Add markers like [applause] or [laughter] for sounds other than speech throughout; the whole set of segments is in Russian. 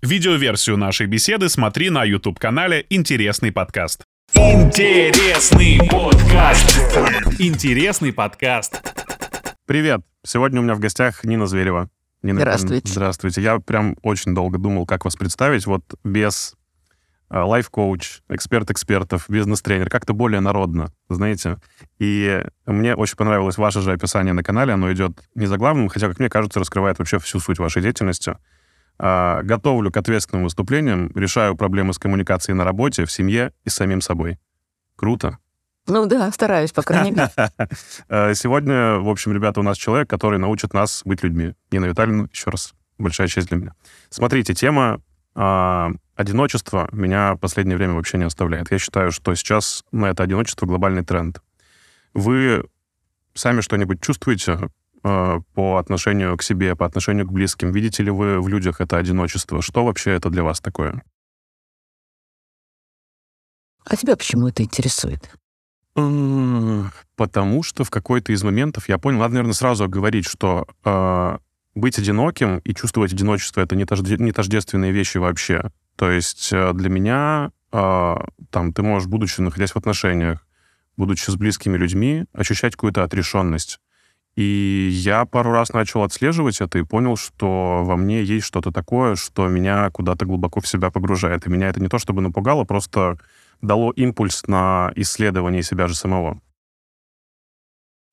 Видеоверсию нашей беседы смотри на YouTube-канале «Интересный подкаст». Интересный подкаст. Интересный подкаст. Привет. Сегодня у меня в гостях Нина Зверева. Нина, Здравствуйте. Здравствуйте. Я прям очень долго думал, как вас представить. Вот без э, лайф-коуч, эксперт экспертов, бизнес-тренер, как-то более народно, знаете. И мне очень понравилось ваше же описание на канале. Оно идет не заглавным, хотя, как мне кажется, раскрывает вообще всю суть вашей деятельности. А, готовлю к ответственным выступлениям, решаю проблемы с коммуникацией на работе, в семье и с самим собой. Круто. Ну да, стараюсь, по крайней мере. Э, [laughs] Сегодня, в общем, ребята, у нас человек, который научит нас быть людьми. Нина Витальевна, еще раз, большая честь для меня. Смотрите, тема а, одиночества меня в последнее время вообще не оставляет. Я считаю, что сейчас на это одиночество глобальный тренд. Вы сами что-нибудь чувствуете э, по отношению к себе, по отношению к близким? Видите ли вы в людях это одиночество? Что вообще это для вас такое? А тебя почему это интересует? М, Потому что в какой-то из моментов я понял, надо, наверное, сразу говорить, что э, быть одиноким и чувствовать одиночество это не, тожде- не тождественные вещи вообще. То есть э, для меня э, там ты можешь, будучи находясь в отношениях, будучи с близкими людьми, ощущать какую-то отрешенность. И я пару раз начал отслеживать это и понял, что во мне есть что-то такое, что меня куда-то глубоко в себя погружает. И меня это не то чтобы напугало, просто дало импульс на исследование себя же самого.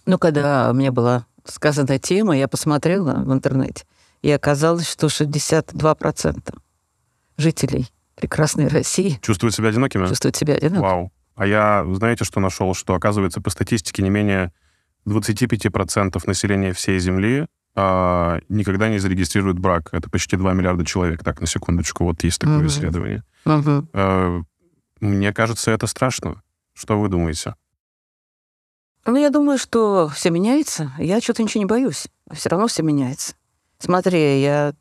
Ну, когда мне была сказана тема, я посмотрела в интернете, и оказалось, что 62% жителей прекрасной России Чувствуют себя одинокими? чувствуют себя одинокими. Вау. А я, знаете, что нашел? Что, оказывается, по статистике не менее 25% населения всей Земли а, никогда не зарегистрирует брак. Это почти 2 миллиарда человек. Так, на секундочку, вот есть такое Мгм. исследование. Мгм. А, мне кажется, это страшно. Что вы думаете? Ну, я думаю, что все меняется. Я что-то ничего не боюсь. Все равно все меняется. Смотри, я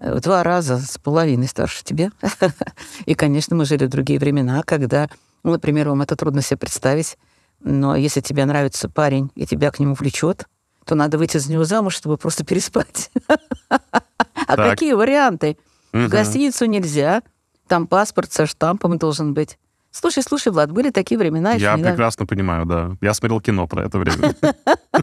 э, в два раза с половиной старше тебя. [laughs] И, конечно, мы жили в другие времена, когда, ну, например, вам это трудно себе представить, но если тебе нравится парень, и тебя к нему влечет, то надо выйти за него замуж, чтобы просто [laughs] переспать. А какие варианты? В гостиницу нельзя, там паспорт со штампом должен быть. Слушай, слушай, Влад, были такие времена Я недавно. прекрасно понимаю, да. Я смотрел кино про это время.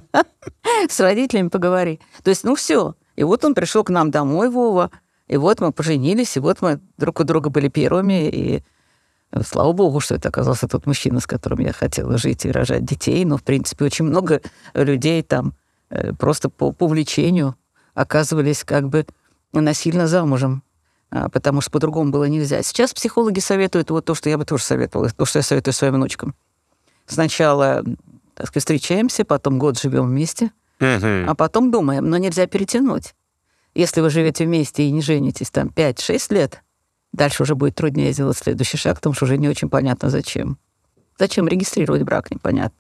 [laughs] с родителями поговори. То есть, ну все. И вот он пришел к нам домой, Вова, и вот мы поженились, и вот мы друг у друга были первыми, и слава богу, что это оказался тот мужчина, с которым я хотела жить и рожать детей. Но, в принципе, очень много людей там э, просто по, по увлечению оказывались как бы насильно замужем, а, потому что по-другому было нельзя. Сейчас психологи советуют вот то, что я бы тоже советовала, то, что я советую своим внучкам. Сначала, так сказать, встречаемся, потом год живем вместе, а потом думаем, но нельзя перетянуть. Если вы живете вместе и не женитесь там 5-6 лет, дальше уже будет труднее сделать следующий шаг, потому что уже не очень понятно, зачем. Зачем регистрировать брак, непонятно.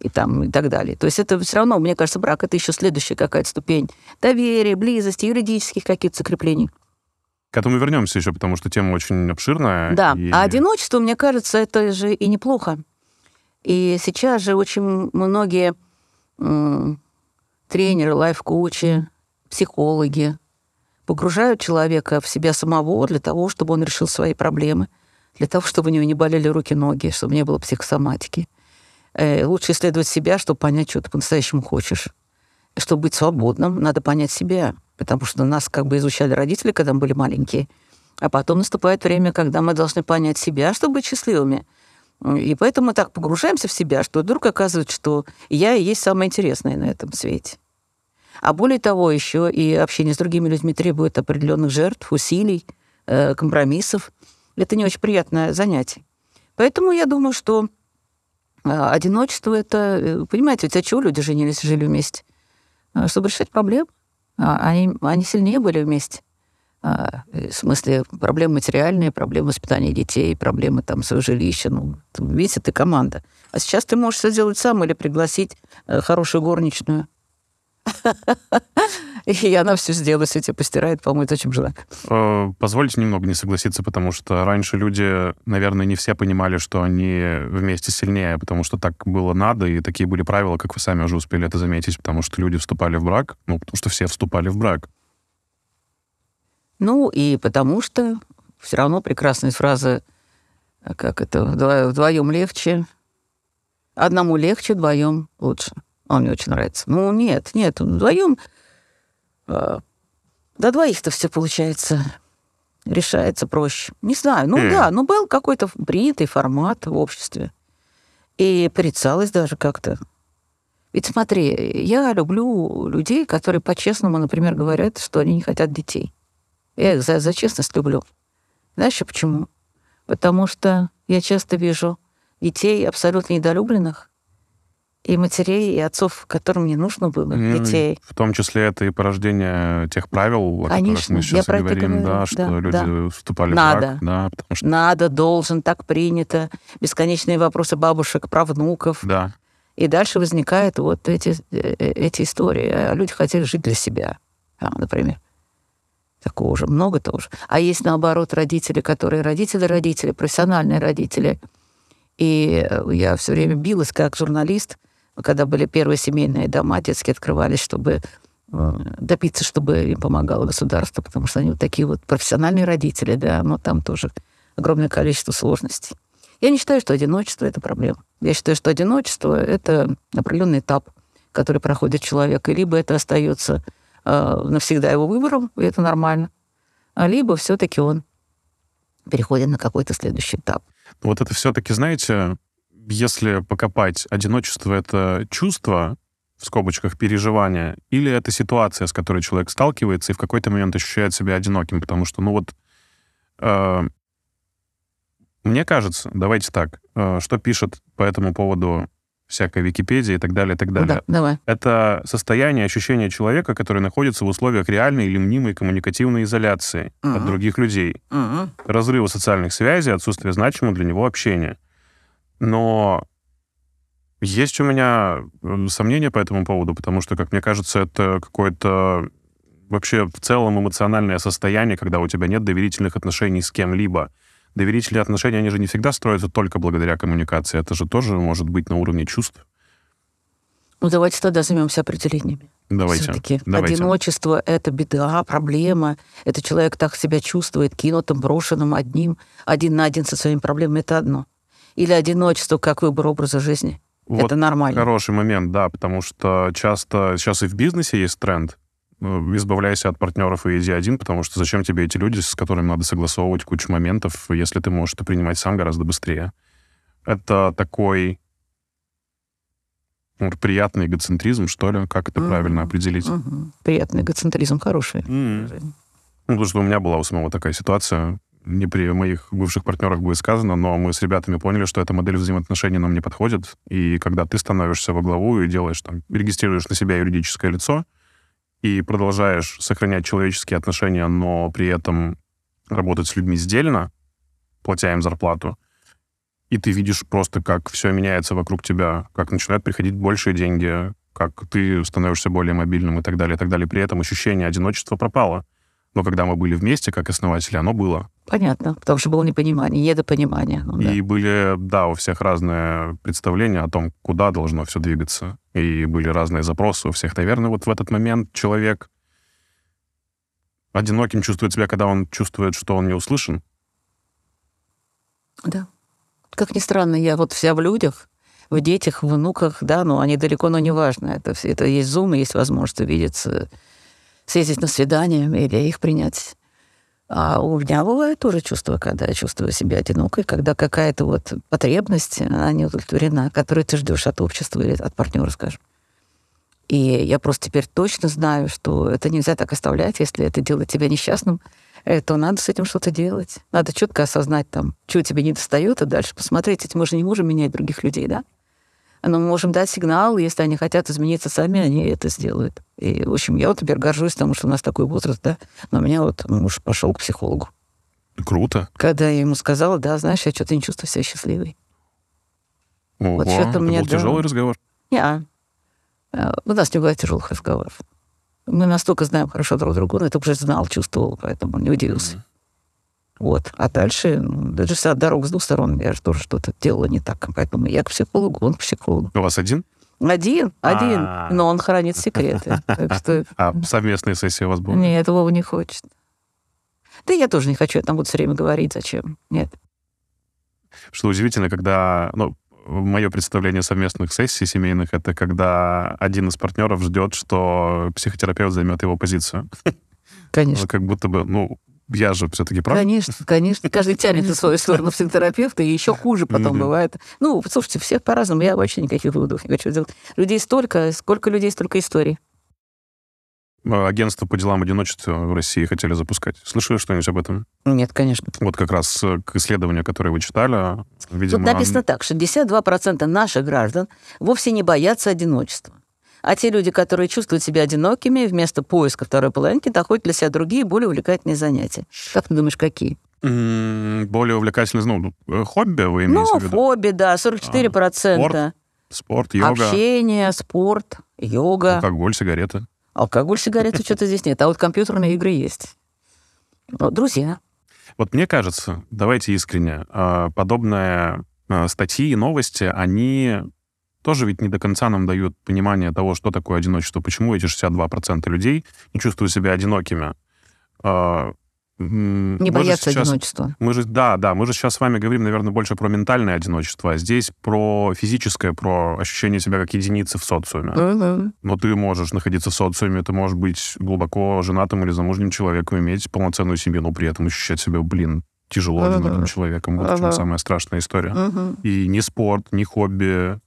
И там, и так далее. То есть это все равно, мне кажется, брак — это еще следующая какая-то ступень доверия, близости, юридических каких-то закреплений. К этому вернемся еще, потому что тема очень обширная. Да, и- а одиночество, мне кажется, это же и неплохо. И сейчас же очень многие тренеры, лайф-коучи, психологи погружают человека в себя самого для того, чтобы он решил свои проблемы, для того, чтобы у него не болели руки-ноги, чтобы не было психосоматики. Э, лучше исследовать себя, чтобы понять, что ты по-настоящему хочешь. Чтобы быть свободным, надо понять себя, потому что нас как бы изучали родители, когда мы были маленькие, а потом наступает время, когда мы должны понять себя, чтобы быть счастливыми. И поэтому мы так погружаемся в себя, что вдруг оказывается, что я и есть самое интересное на этом свете. А более того, еще и общение с другими людьми требует определенных жертв, усилий, э, компромиссов. Это не очень приятное занятие. Поэтому я думаю, что э, одиночество это, э, понимаете, ведь от чего люди женились жили вместе? Чтобы решать проблемы. А Они, они сильнее были вместе. А, В смысле, проблемы материальные, проблемы воспитания детей, проблемы там своего жилища. Ну, видите, ты команда. А сейчас ты можешь все сделать сам или пригласить хорошую горничную. [laughs] И она все сделает, все тебе постирает, помоет, очень желаю. Э, Позвольте немного не согласиться, потому что раньше люди, наверное, не все понимали, что они вместе сильнее, потому что так было надо, и такие были правила, как вы сами уже успели это заметить, потому что люди вступали в брак, ну, потому что все вступали в брак. Ну, и потому что все равно прекрасная фраза, как это, «Вдво- вдвоем легче, одному легче, вдвоем лучше. Он мне очень нравится. Ну, нет, нет, вдвоем а, до двоих-то все получается решается проще. Не знаю, ну М. да, ну был какой-то принятый формат в обществе. И порицалось даже как-то. Ведь смотри, я люблю людей, которые по-честному, например, говорят, что они не хотят детей. Я их за, за честность люблю. Знаешь, почему? Потому что я часто вижу детей абсолютно недолюбленных, и матерей, и отцов, которым не нужно было Ну, детей. В том числе это и порождение тех правил, о которых Конечно, мы я сейчас и это говорим, говорю, да, что да, люди да. вступали в Надо. брак, да, потому что, Надо, должен, так принято. Бесконечные вопросы бабушек про внуков. да, И дальше возникают вот эти, э, э, эти истории. А люди хотели жить для себя, а, например. Такого уже много тоже. А есть, наоборот, родители, которые родители-родители, профессиональные родители. И э, я все время билась как журналист, когда были первые семейные дома, детские открывались, чтобы э, добиться, чтобы им помогало государство, потому что они вот такие вот профессиональные родители, да, но там тоже огромное количество сложностей. Я не считаю, что одиночество — это проблема. Я считаю, что одиночество — это определенный этап, который проходит человек, и либо это остается э, навсегда его выбором, и это нормально, а либо все-таки он переходит на какой-то следующий этап. Вот это все-таки, знаете, если покопать, одиночество — это чувство, в скобочках, переживания, или это ситуация, с которой человек сталкивается и в какой-то момент ощущает себя одиноким, потому что, ну вот, э, мне кажется, давайте так, э, что пишет по этому поводу всякая Википедия и так далее, и так далее. Да, давай. Это состояние, ощущение человека, который находится в условиях реальной или мнимой коммуникативной изоляции от Мгм. других людей разрыва социальных связей, отсутствие значимого для него общения. Но есть у меня э, сомнения по этому поводу, потому что, как мне кажется, это какое-то вообще в целом эмоциональное состояние, когда у тебя нет доверительных отношений с кем-либо. Доверительные отношения, они же не всегда строятся только благодаря коммуникации. Это же тоже может быть на уровне чувств. Ну, давайте тогда займемся определениями. Давайте. Все-таки давайте. одиночество — это беда, проблема. Это человек так себя чувствует, кинутым, брошенным, одним, один на один со своими проблемами. Это одно. Или одиночество как выбор образа жизни. Вот это нормально. Хороший момент, да, потому что часто сейчас и в бизнесе есть тренд. э, Избавляйся от партнеров и иди один, потому что зачем тебе эти люди, с которыми надо согласовывать кучу моментов, если ты можешь это принимать сам гораздо быстрее. Это такой ну, приятный эгоцентризм, что ли, как это Мгм. правильно определить. Мгм. Приятный эгоцентризм, хороший. М. Ну, потому что у меня была у самого такая ситуация. Не при моих бывших партнерах будет сказано, но мы с ребятами поняли, что эта модель взаимоотношений нам не подходит. И когда ты становишься во главу и делаешь там, регистрируешь на себя юридическое лицо и продолжаешь сохранять человеческие отношения, но при этом работать с людьми сдельно, платя им зарплату, и ты видишь просто, как все меняется вокруг тебя, как начинают приходить большие деньги, как ты становишься более мобильным и так далее, и так далее. При этом ощущение одиночества пропало. Но когда мы были вместе, как основатели, оно было. Понятно, потому что было непонимание, недопонимание. Ну, да. И были, да, у всех разные представления о том, куда должно все двигаться. И были разные запросы у всех. Наверное, вот в этот момент человек одиноким чувствует себя, когда он чувствует, что он не услышан. Да. Как ни странно, я вот вся в людях, в детях, в внуках, да, но они далеко, но не важно. Это, это есть зум, есть возможность увидеться, съездить на свидание или их принять. А у меня бывает тоже чувство, когда я чувствую себя одинокой, когда какая-то вот потребность, она не удовлетворена, которую ты ждешь от общества или от партнера, скажем. И я просто теперь точно знаю, что это нельзя так оставлять, если это делает тебя несчастным, э, то надо с этим что-то делать. Надо четко осознать там, что тебе не достает, и дальше посмотреть. Ведь мы же не можем менять других людей, да? Но мы можем дать сигнал, если они хотят измениться сами, они это сделают. И, в общем, я вот теперь горжусь, потому что у нас такой возраст, да. Но у меня вот муж пошел к психологу. Круто. Когда я ему сказала, да, знаешь, я что-то не чувствую себя счастливой. Ого, что-то это мне, был да. тяжелый разговор. Я. Э, У нас не бывает тяжелых разговоров. Мы настолько знаем хорошо друг друга, он это уже знал, чувствовал, поэтому не удивился. Вот. А дальше, ну, даже вся дорога с двух сторон, я же тоже что-то делала не так. Поэтому я к психологу, он к психологу. У вас один? Один, один, А. но он хранит секреты. [laughs] Что А совместная сессия у вас была? нет, Вова не хочет. Да я тоже не хочу, я там буду все время говорить, зачем. Нет. Что удивительно, когда, ну, мое представление совместных сессий семейных это когда один из партнеров ждет, что психотерапевт займет его позицию. Конечно. Как будто бы, ну, я же все-таки прав. Конечно, конечно. Каждый тянет на свою сторону психотерапевта, и еще хуже потом бывает. Ну, слушайте, все по-разному. Я вообще никаких выводов не хочу делать. Людей столько, сколько людей, столько историй. Э, агентство по делам одиночества в России хотели запускать. Слышали что-нибудь об этом? Нет, конечно. Вот как раз э, к исследованию, которое вы читали, видимо... Тут написано так, 62% наших граждан вовсе не боятся одиночества. А те люди, которые чувствуют себя одинокими, вместо поиска второй половинки находят для себя другие, более увлекательные занятия. Как ты думаешь, какие? Более увлекательные, ну, э, хобби вы имеете ну, в виду? хобби, да, 44%. А, спорт, спорт, йога. Общение, спорт, йога. Алкоголь, сигареты. Алкоголь, сигареты [laughs] что-то здесь нет, а вот компьютерные игры есть. Ну, друзья. Вот мне кажется, давайте искренне, а, подобные а, статьи и новости, они тоже ведь не до конца нам дают понимание того, что такое одиночество, почему эти 62% людей не чувствуют себя одинокими. А, не боятся сейчас, одиночества. Мы же, да, да, мы же сейчас с вами говорим, наверное, больше про ментальное одиночество, а здесь про физическое, про ощущение себя как единицы в социуме. Mm-hmm. Но ты можешь находиться в социуме, ты можешь быть глубоко женатым или замужним человеком, иметь полноценную семью, но при этом ощущать себя, блин, тяжело одиноким человеком. Вот uh-huh. в чем самая страшная история. Uh-huh. И ни спорт, ни хобби,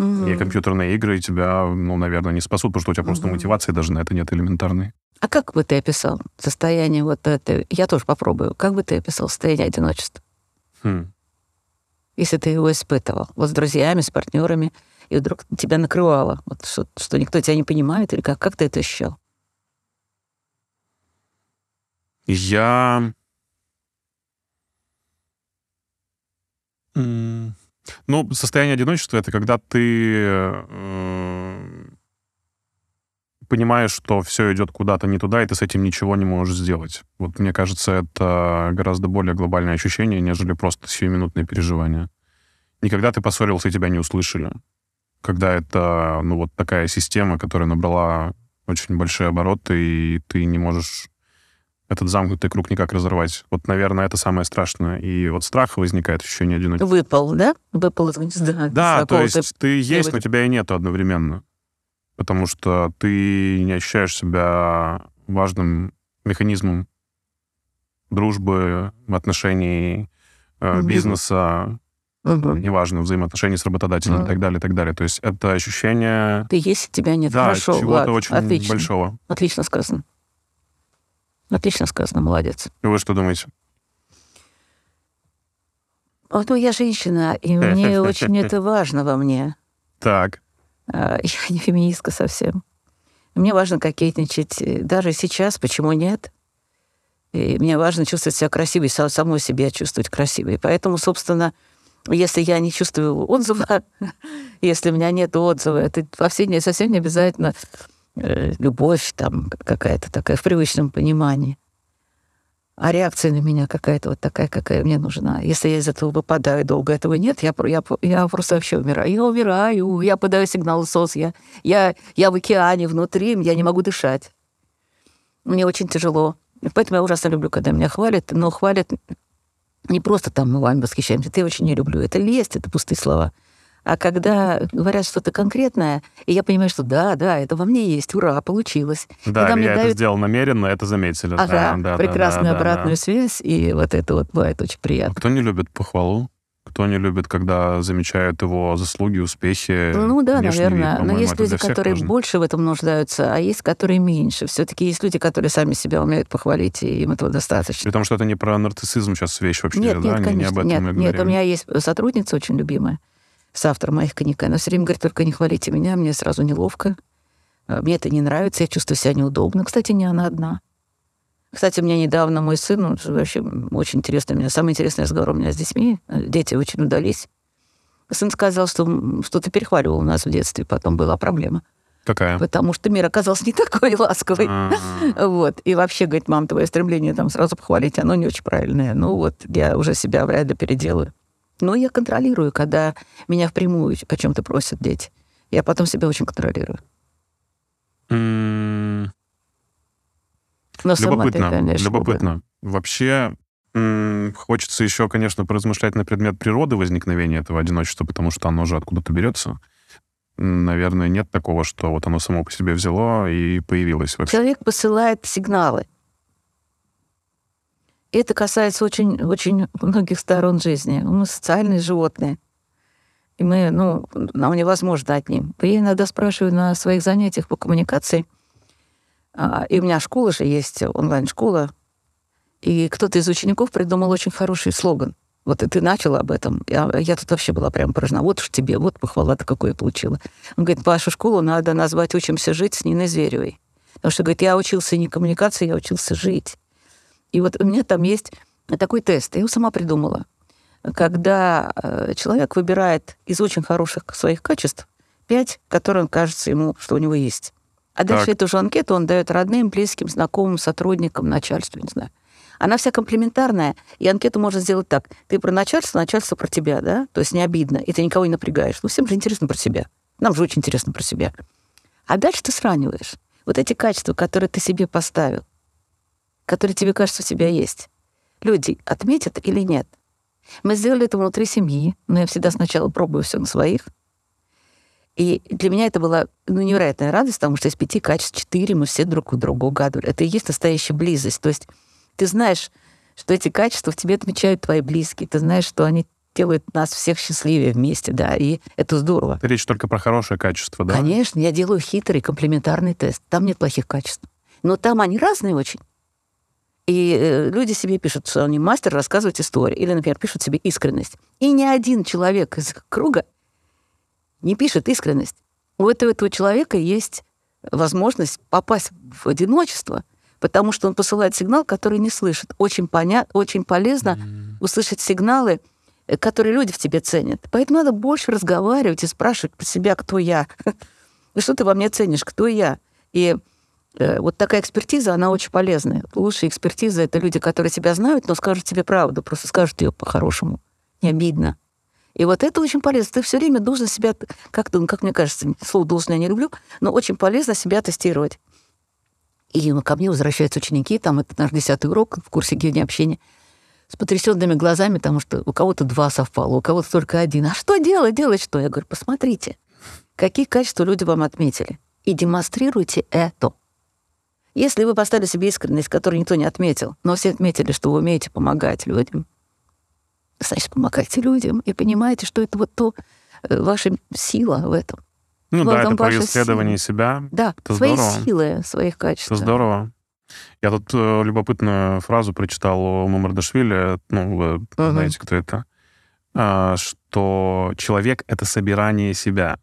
mm-hmm. и компьютерные игры тебя, ну, наверное, не спасут, потому что у тебя просто мотивации даже на это нет элементарной. А как бы ты описал состояние вот это? Я тоже попробую. Как бы ты описал состояние одиночества? Хм. Если ты его испытывал. Вот с друзьями, с партнерами, и вдруг тебя накрывало, вот, что, что никто тебя не понимает, или как? Как ты это ощущал? Я... Ну, состояние одиночества — это когда ты э, понимаешь, что все идет куда-то не туда, и ты с этим ничего не можешь сделать. Вот мне кажется, это гораздо более глобальное ощущение, нежели просто сиюминутные переживания. Никогда ты поссорился, и тебя не услышали. Когда это, ну, вот такая система, которая набрала очень большие обороты, и ты не можешь этот замкнутый круг никак разорвать. Вот, наверное, это самое страшное. И вот страх возникает, ощущение одиночества. Выпал, да? Выпал из гнезда. Да, то есть ты есть, но тебя и нету одновременно. Потому что ты не ощущаешь себя важным механизмом дружбы, отношений, э, бизнеса, угу. неважно, взаимоотношений с работодателем угу. и так далее, и так далее. То есть это ощущение... Ты есть, тебя нет. Да, Хорошо, чего-то Влад, очень отлично. большого. Отлично сказано. Отлично сказано, молодец. И вы что думаете? Вот, ну, я женщина, и мне [laughs] очень это важно во мне. Так. А, я не феминистка совсем. Мне важно кокетничать. Даже сейчас, почему нет? И мне важно чувствовать себя красивой, самой себе чувствовать красивой. Поэтому, собственно, если я не чувствую отзыва, [laughs] если у меня нет отзыва, это совсем совсем не обязательно любовь там какая-то такая в привычном понимании. А реакция на меня какая-то вот такая, какая мне нужна. Если я из этого выпадаю долго, этого нет, я, я, я просто вообще умираю. Я умираю, я подаю сигнал СОС, я, я, я в океане внутри, я не могу дышать. Мне очень тяжело. Поэтому я ужасно люблю, когда меня хвалят, но хвалят не просто там мы вами восхищаемся, я очень не люблю. Это лесть, это пустые слова. А когда говорят что-то конкретное, и я понимаю, что да, да, это во мне есть, ура, получилось. Да, я дают... это сделал намеренно, это заметили. Ага, да, да, прекрасную да, обратную да. связь, и вот это вот бывает очень приятно. А кто не любит похвалу? Кто не любит, когда замечают его заслуги, успехи? Ну да, наверное. Вид, Но есть люди, которые важно. больше в этом нуждаются, а есть, которые меньше. Все-таки есть люди, которые сами себя умеют похвалить, и им этого достаточно. При том, что это не про нарциссизм сейчас вещь вообще, нет, да? Нет, конечно, не, не об этом нет, нет, у меня есть сотрудница очень любимая, с автором моих книг. Она все время говорит, только не хвалите меня, мне сразу неловко. А, мне это не нравится, я чувствую себя неудобно. Кстати, не она одна. Кстати, у меня недавно мой сын, он вообще очень интересный у меня, самый интересный разговор у меня с детьми, дети очень удались. Сын сказал, что что-то перехваливал у нас в детстве, потом была проблема. Какая? Потому что мир оказался не такой ласковый. А-а-а. [laughs] Вот. И вообще, говорит, мам, твое стремление там сразу похвалить, оно не очень правильное. Ну вот, я уже себя вряд ли переделаю. Но я контролирую, когда меня впрямую о чем-то просят дети. Я потом себя очень контролирую. М, Но сама Любопытно, конечно, любопытно. Вообще, хочется еще, конечно, поразмышлять на предмет природы возникновения этого одиночества, потому что оно же откуда-то берется. Наверное, нет такого, что вот оно само по себе взяло и появилось вообще. Человек посылает сигналы. Это касается очень, очень многих сторон жизни. Мы социальные животные. И мы, ну, нам невозможно одним. Я иногда спрашиваю на своих занятиях по коммуникации, а, и у меня школа же есть, онлайн-школа, и кто-то из учеников придумал очень хороший слоган. Вот и ты начал об этом. Я, я тут вообще была прям поражена. Вот уж тебе, вот похвала-то какую я получила. Он говорит, вашу школу надо назвать «Учимся жить» с Ниной Зверевой. Потому что, говорит, я учился не коммуникации, я учился жить. И вот у меня там есть такой тест. Я его сама придумала. Когда э, человек выбирает из очень хороших своих качеств пять, которые кажется ему, что у него есть. А дальше Так. эту же анкету он дает родным, близким, знакомым, сотрудникам, начальству, не знаю. Она вся комплементарная, и анкету можно сделать так. Ты про начальство, начальство про тебя, да? То есть не обидно, и ты никого не напрягаешь. Ну, всем же интересно про себя. Нам же очень интересно про себя. А дальше ты сравниваешь. Вот эти качества, которые ты себе поставил, которые тебе кажется у тебя есть. Люди отметят или нет? Мы сделали это внутри семьи, но я всегда сначала пробую все на своих. И для меня это была ну, невероятная радость, потому что из пяти качеств четыре мы все друг у друга угадывали. Это и есть настоящая близость. То есть ты знаешь, что эти качества в тебе отмечают твои близкие, ты знаешь, что они делают нас всех счастливее вместе, да, и это здорово. Это речь только про хорошее качество, да? Конечно, я делаю хитрый комплементарный тест. Там нет плохих качеств. Но там они разные очень. И э, люди себе пишут, что они мастер рассказывать истории. Или, например, пишут себе искренность. И ни один человек из круга не пишет искренность. У этого, этого человека есть возможность попасть в одиночество, потому что он посылает сигнал, который не слышит. Очень, поня... очень полезно услышать сигналы, э, которые люди в тебе ценят. Поэтому надо больше разговаривать и спрашивать про себя, кто я. И [laughs] что ты во мне ценишь, кто я? И вот такая экспертиза, она очень полезная. Лучшая экспертиза — это люди, которые тебя знают, но скажут тебе правду, просто скажут ее по-хорошему. Не обидно. И вот это очень полезно. Ты все время должен себя как-то, ну, как мне кажется, слово «должен» я не люблю, но очень полезно себя тестировать. И ко мне возвращаются ученики, там это наш десятый урок в курсе гений общения, с потрясенными глазами, потому что у кого-то два совпало, у кого-то только один. А что делать? Делать что? Я говорю, посмотрите, какие качества люди вам отметили, и демонстрируйте это. Если вы поставили себе искренность, которую никто не отметил, но все отметили, что вы умеете помогать людям, значит, помогайте людям и понимаете, что это вот то, э, ваша сила в этом. Ну Вот да, это про исследование себя. Да, Это свои здорово. силы, своих качеств. Это здорово. Я тут э, любопытную фразу прочитал у Мамардашвили, ну, вы Мгм. знаете, кто это, а, что человек — это собирание себя.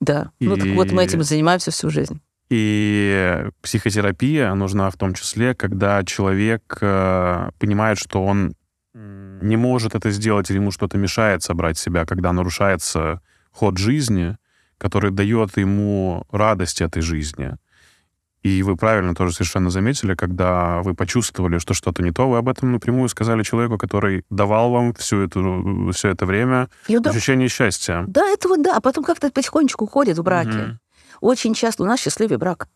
Да. Ну так вот мы И- этим и занимаемся всю жизнь. И психотерапия нужна в том числе, когда человек э, понимает, что он не может это сделать, или ему что-то мешает собрать себя, когда нарушается ход жизни, который дает ему радость этой жизни. И вы правильно тоже совершенно заметили, когда вы почувствовали, что что-то не то, вы об этом напрямую сказали человеку, который давал вам всю эту, все это время И да, ощущение счастья. да, это вот да, а потом как-то потихонечку уходит в браке. Мгм. Очень часто у нас счастливый брак.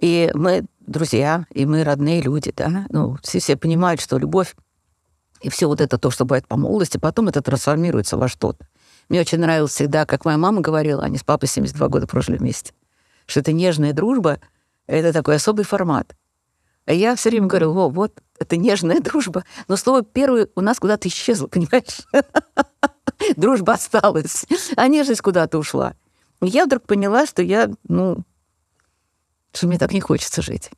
И мы друзья, и мы родные люди, да. Ну, все, все понимают, что любовь и все вот это то, что бывает по молодости, потом это трансформируется во что-то. Мне очень нравилось всегда, как моя мама говорила, они с папой 72 года прожили вместе, что это нежная дружба, это такой особый формат. А я все время говорю, Во, вот, это нежная дружба. Но слово первое у нас куда-то исчезло, [laughs] понимаешь? Дружба осталась, а нежность куда-то ушла. И я вдруг поняла, что я, ну, что мне так не хочется жить.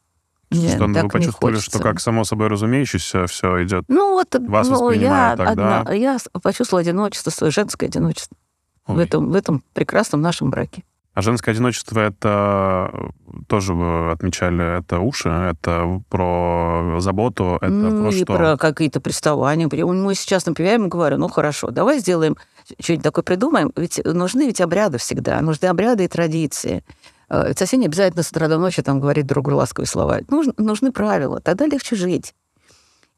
Мне Что ну, так вы не почувствовали, хочется. что как само собой разумеющееся все идет. Ну, вот Вас ну, я, так, одна, да? я почувствовала одиночество, свое женское одиночество в этом, в этом прекрасном нашем браке. А женское одиночество это тоже вы отмечали, это уши, это про заботу, это ну, про и что? про какие-то приставания. При- Мы сейчас напеваем и говорю, ну, хорошо, давай сделаем, что-нибудь такое придумаем. Ведь нужны ведь обряды всегда, нужны обряды и традиции. Э, Совсем не обязательно с утра до ночи там говорить друг другу ласковые слова. Нужны, нужны правила, тогда легче жить.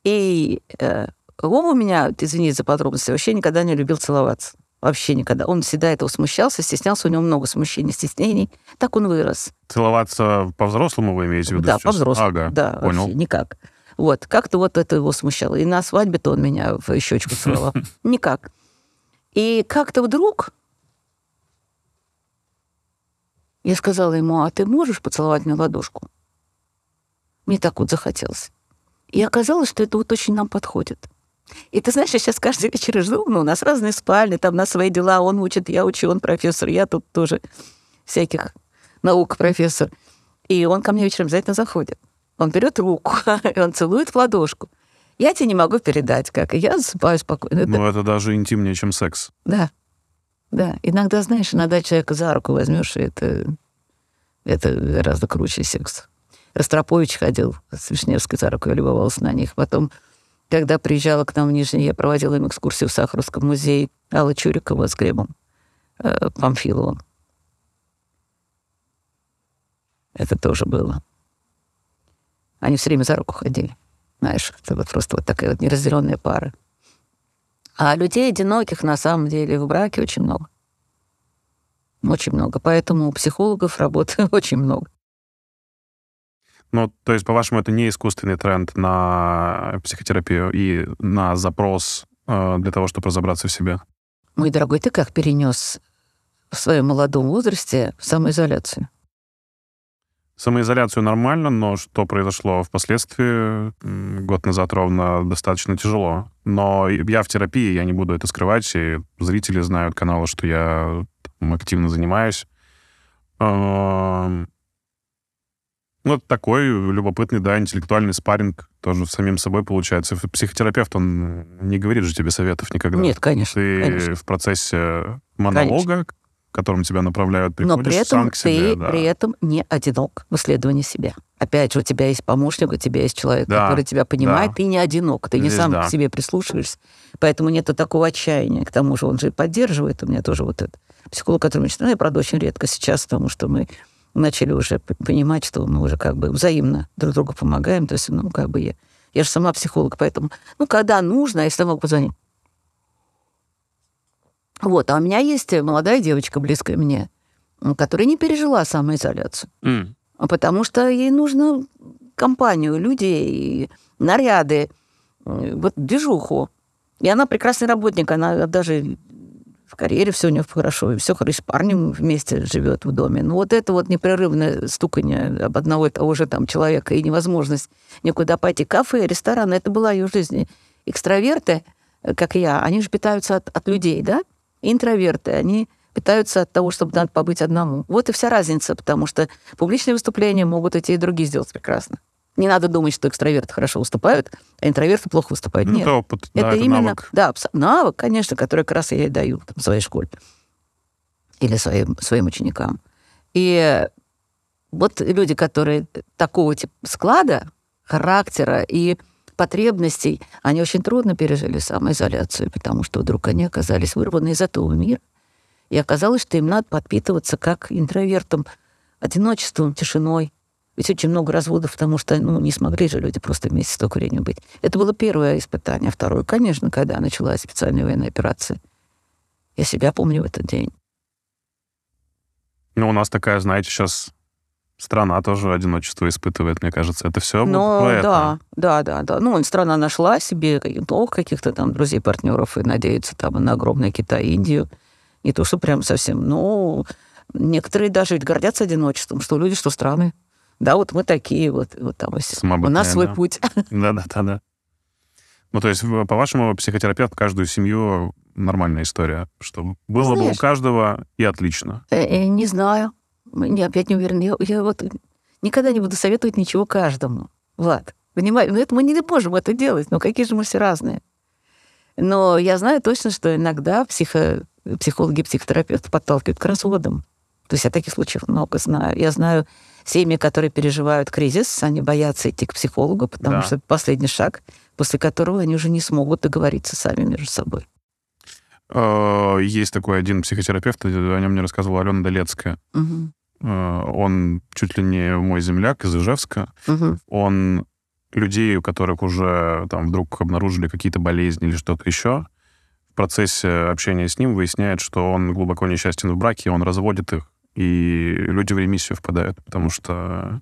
И э, Вова у меня, извините за подробности, вообще никогда не любил целоваться. Вообще никогда. Он всегда этого смущался, стеснялся, у него много смущений, стеснений. Так он вырос. Целоваться по-взрослому вы имеете в виду Да, по-взрослому. Ага, да, понял. вообще никак. Вот, как-то вот это его смущало. И на свадьбе-то он меня в щечку целовал. [laughs] Никак. И как-то вдруг я сказала ему, а ты можешь поцеловать мне ладошку? Мне так вот захотелось. И оказалось, что это вот очень нам подходит. И ты знаешь, я сейчас каждый вечер жду, ну, у нас разные спальни, там на свои дела, он учит, я учу, он профессор, я тут тоже всяких наук профессор. И он ко мне вечером обязательно заходит. Он берет руку, [laughs] и он целует в ладошку. Я тебе не могу передать, как. И я засыпаю спокойно. Ну, это даже интимнее, чем секс. Да. Да. Иногда, знаешь, иногда человека за руку возьмешь, и это, это гораздо круче секс. Ростропович ходил с Вишневской за руку, я любовался на них. Потом, когда приезжала к нам в Нижний, я проводила им экскурсию в Сахаровском музее Алла Чурикова с Глебом э, Памфиловым. Это тоже было. Они все время за руку ходили. Знаешь, это вот просто вот такая вот неразделенная пара. А людей одиноких на самом деле в браке очень много. Очень много. Поэтому у психологов работы [laughs] очень много. Ну, то есть, по-вашему, это не искусственный тренд на психотерапию и на запрос э, для того, чтобы разобраться в себе? Мой дорогой, ты как перенес в своем молодом возрасте самоизоляцию? Самоизоляцию нормально, но что произошло впоследствии, год назад ровно, достаточно тяжело. Но я в терапии, я не буду это скрывать, и зрители знают канала, что я активно занимаюсь. Ну, это такой любопытный, да, интеллектуальный спарринг тоже самим собой получается. Психотерапевт, он не говорит же тебе советов никогда. Нет, конечно. Ты конечно. в процессе монолога, конечно. которым тебя направляют, приходишь Но при этом сам к себе. ты да. при этом не одинок в исследовании себя. Опять же, у тебя есть помощник, у тебя есть человек, Да, который тебя понимает, да. ты не одинок, ты не Здесь сам да. к себе прислушиваешься. Поэтому нету такого отчаяния. К тому же он же поддерживает. У меня тоже вот этот психолог, который мне ну, я, правда, очень редко сейчас, потому что мы начали уже понимать, что мы уже как бы взаимно друг другу помогаем. То есть, ну, как бы я... Я же сама психолог, поэтому, ну, когда нужно, если могу позвонить. Вот, а у меня есть молодая девочка, близкая мне, которая не пережила самоизоляцию. А Потому что ей нужно компанию людей, наряды, э, вот движуху. И она прекрасный работник, она даже в карьере все у нее хорошо, и все хорошо, с парнем вместе живет в доме. Но вот это вот непрерывное стуканье об одного и того же там человека и невозможность никуда пойти. Кафе, рестораны, это была ее жизнь. Экстраверты, э, как я, они же питаются от, от людей, да? Интроверты, они питаются от того, чтобы надо побыть одному. Вот и вся разница, потому что публичные выступления могут и те, и другие сделать прекрасно. Не надо думать, что экстраверты хорошо выступают, а интроверты плохо выступают. Ну, Нет. это опыт, да, это, именно навык. Да, навык, конечно, который как раз я и даю там, в своей школе или своим, своим ученикам. И вот люди, которые такого типа склада, характера и потребностей, они очень трудно пережили самоизоляцию, потому что вдруг они оказались вырваны из этого мира. И оказалось, что им надо подпитываться как интровертам, одиночеством, тишиной. Ведь очень много разводов, потому что ну, не смогли же люди просто вместе столько времени быть. Это было первое испытание. Второе, конечно, когда началась специальная военная операция. Я себя помню в этот день. Ну, у нас такая, знаете, сейчас страна тоже одиночество испытывает, мне кажется. Это все Ну, да, да, да, да. Ну, страна нашла себе новых каких-то там друзей, партнеров и надеется там на огромный Китай, Индию. Не то, что прям совсем. Ну, некоторые даже ведь гордятся одиночеством, что люди, что страны. Да, вот мы такие, вот, вот там у нас свой да. путь. [laughs] Да-да-да-да. Ну, то есть, по-вашему, психотерапевт каждую семью нормальная история, что было бы у Знаешь- каждого и отлично. Э, э, Не знаю. Я опять не уверена. Я, я вот никогда не буду советовать ничего каждому. Влад, понимаете? Ну, это мы не можем это делать. Но какие же мы все разные. Но я знаю точно, что иногда психо, психологи и психотерапевты подталкивают к разводам. То есть я таких случаев много знаю. Я знаю семьи, которые переживают кризис, они боятся идти к психологу, потому Да. что это последний шаг, после которого они уже не смогут договориться сами между собой. Э, Есть такой один психотерапевт, о нем мне рассказывала Алена Долецкая. Э, Он чуть ли не мой земляк из Ижевска. Мгм. Он людей, у которых уже там вдруг обнаружили какие-то болезни или что-то еще, в процессе общения с ним выясняет, что он глубоко несчастен в браке, он разводит их, и люди в ремиссию впадают, потому что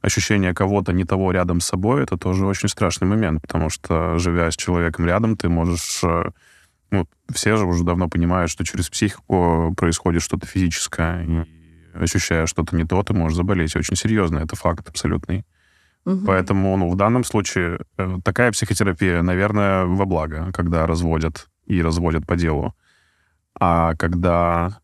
ощущение кого-то не того рядом с собой, это тоже очень страшный момент, потому что, живя с человеком рядом, ты можешь... э, Ну, все же уже давно понимают, что через психику происходит что-то физическое, и ощущая что-то не то, ты можешь заболеть очень серьезно. Это факт абсолютный. Мгм. Поэтому, ну, в данном случае э, такая психотерапия, наверное, во благо, когда разводят и разводят по делу. А когда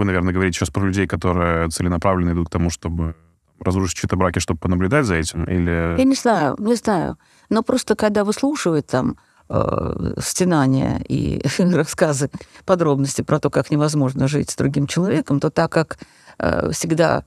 вы, наверное, говорите сейчас про людей, которые целенаправленно идут к тому, чтобы разрушить чьи-то браки, чтобы понаблюдать за этим, или... Я не знаю, не знаю. Но просто когда выслушивают там э, стенания и [laughs] рассказы, подробности про то, как невозможно жить с другим человеком, то так как э, всегда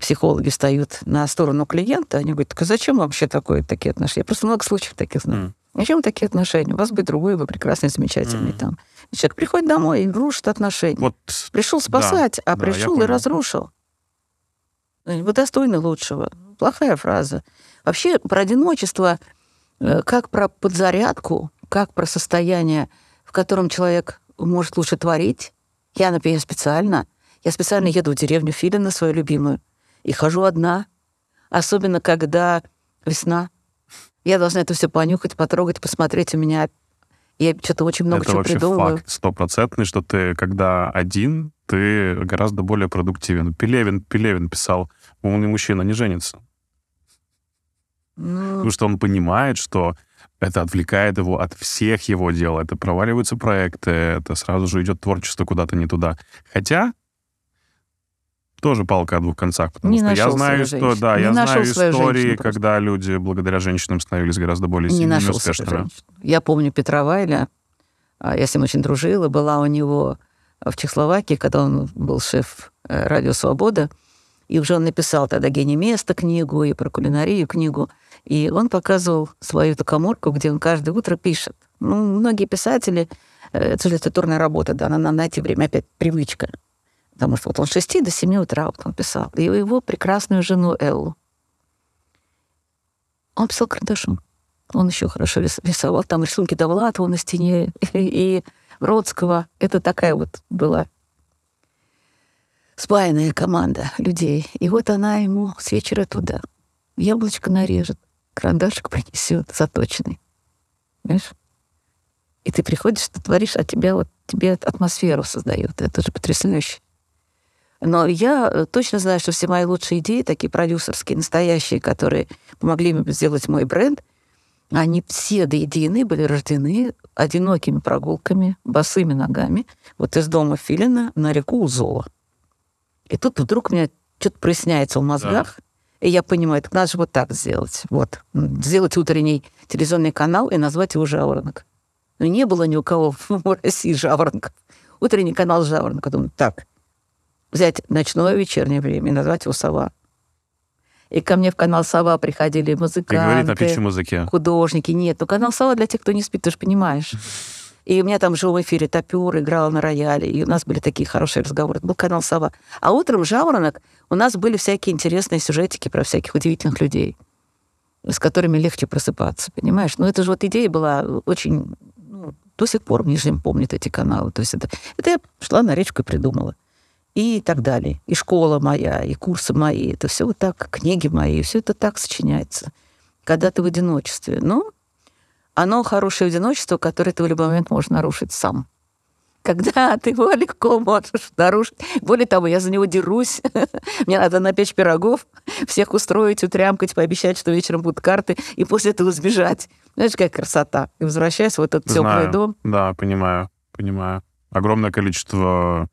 психологи встают на сторону клиента, они говорят, так а зачем вообще такое, такие отношения? Я просто много случаев таких знаю. М. Зачем такие отношения? У вас быть другой, вы прекрасный, замечательный Мгм. там. И человек приходит домой и рушит отношения. Вот Пришел спасать, а да, я пришел и понял. разрушил. Э, Вы достойны лучшего. Плохая фраза. Вообще про одиночество, э, как про подзарядку, как про состояние, в котором человек может лучше творить. Я, например, специально, я специально еду в деревню Филина, свою любимую, и хожу одна. Особенно, когда весна. Я должна это все понюхать, потрогать, посмотреть. У меня я что-то очень много это чего вообще придумываю. факт стопроцентный, что ты, когда один, ты гораздо более продуктивен. Пелевин, Пелевин писал, умный мужчина не женится. Ну, Потому что он понимает, что это отвлекает его от всех его дел. Это проваливаются проекты, это сразу же идет творчество куда-то не туда. Хотя тоже палка о двух концах, потому Не что я знаю, что женщину. да, Не я знаю истории, женщину когда люди благодаря женщинам становились гораздо более не сильными и нашел себе успешными. Я помню Петра Вайля, а, я с ним очень дружила, была у него в Чехословакии, когда он был шеф э, «Радио Свобода», и уже он написал тогда «Гений места» книгу и про кулинарию книгу, и он показывал свою эту коморку, где он каждое утро пишет. Ну, многие писатели, э, это же литературная работа, да, она на эти время опять привычка. Потому что вот он с 6 до 7 утра вот он писал. И его прекрасную жену Эллу. Он писал карандашом. Он еще хорошо рис- рисовал. Там рисунки Довлатова на стене [laughs] и Бродского. Это такая вот была спаянная команда людей. И вот она ему с вечера туда. Яблочко нарежет, карандашик принесет заточенный. Понимаешь? И ты приходишь, ты творишь, а тебя вот тебе атмосферу создает. Это же потрясающе. Но я э, точно знаю, что все мои лучшие идеи, такие продюсерские, настоящие, которые помогли мне сделать мой бренд, они все до единой были рождены одинокими прогулками, босыми ногами, вот из дома Филина на реку Узола. И тут вдруг у меня что-то проясняется в мозгах, и я понимаю, так надо же вот так сделать. Вот. Сделать утренний телевизионный канал и назвать его «Жаворонок». Но не было ни у кого [laughs] в России жаворонков. Утренний канал «Жаворонок». Я Думаю, так, взять ночное вечернее время и назвать его «Сова». И ко мне в канал «Сова» приходили И говорит на музыканты, языке. художники. Нет, ну канал «Сова» для тех, кто не спит, ты же понимаешь. И у меня там в эфире топер, играл на рояле, и у нас были такие хорошие разговоры. Это был канал «Сова». А утром «Жаворонок» у нас были всякие интересные сюжетики про всяких удивительных людей, с которыми легче просыпаться, понимаешь? Но это же вот идея была очень... ну, до сих пор в Нижнем помнят эти каналы. То есть это, это я шла на речку и придумала. И так далее. И школа моя, и курсы мои. Это все вот так, книги мои, все это так сочиняется. Когда ты в одиночестве. Ну, оно хорошее одиночество, которое ты в любой момент можешь нарушить сам. Когда ты его легко можешь нарушить. Более того, я за него дерусь. [laughs] Мне надо напечь пирогов, всех устроить, утрямкать, пообещать, что вечером будут карты, и после этого сбежать. Знаешь, какая красота. И возвращаясь в этот теплый дом. Да, понимаю, понимаю. Огромное количество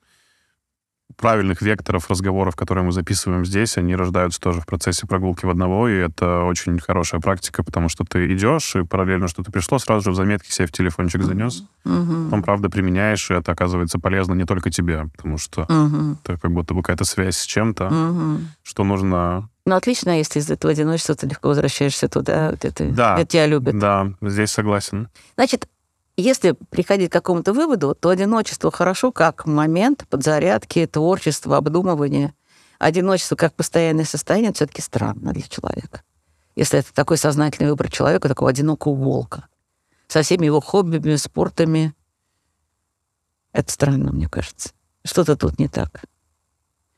правильных векторов разговоров, которые мы записываем здесь, они рождаются тоже в процессе прогулки в одного, и это очень хорошая практика, потому что ты идешь, и параллельно что-то пришло, сразу же в заметке себе в телефончик занес, Мгм. потом, правда, применяешь, и это оказывается полезно не только тебе, потому что Мгм. это как будто бы какая-то связь с чем-то, Мгм. что нужно... Ну, отлично, если из этого одиночества ты легко возвращаешься туда, вот это, Да. это тебя любят. Да, здесь согласен. Значит, если приходить к какому-то выводу, то одиночество хорошо как момент подзарядки, творчества, обдумывания. Одиночество как постоянное состояние все-таки странно для человека. Если это такой сознательный выбор человека, такого одинокого волка, со всеми его хоббими, спортами, это странно, мне кажется. Что-то тут не так.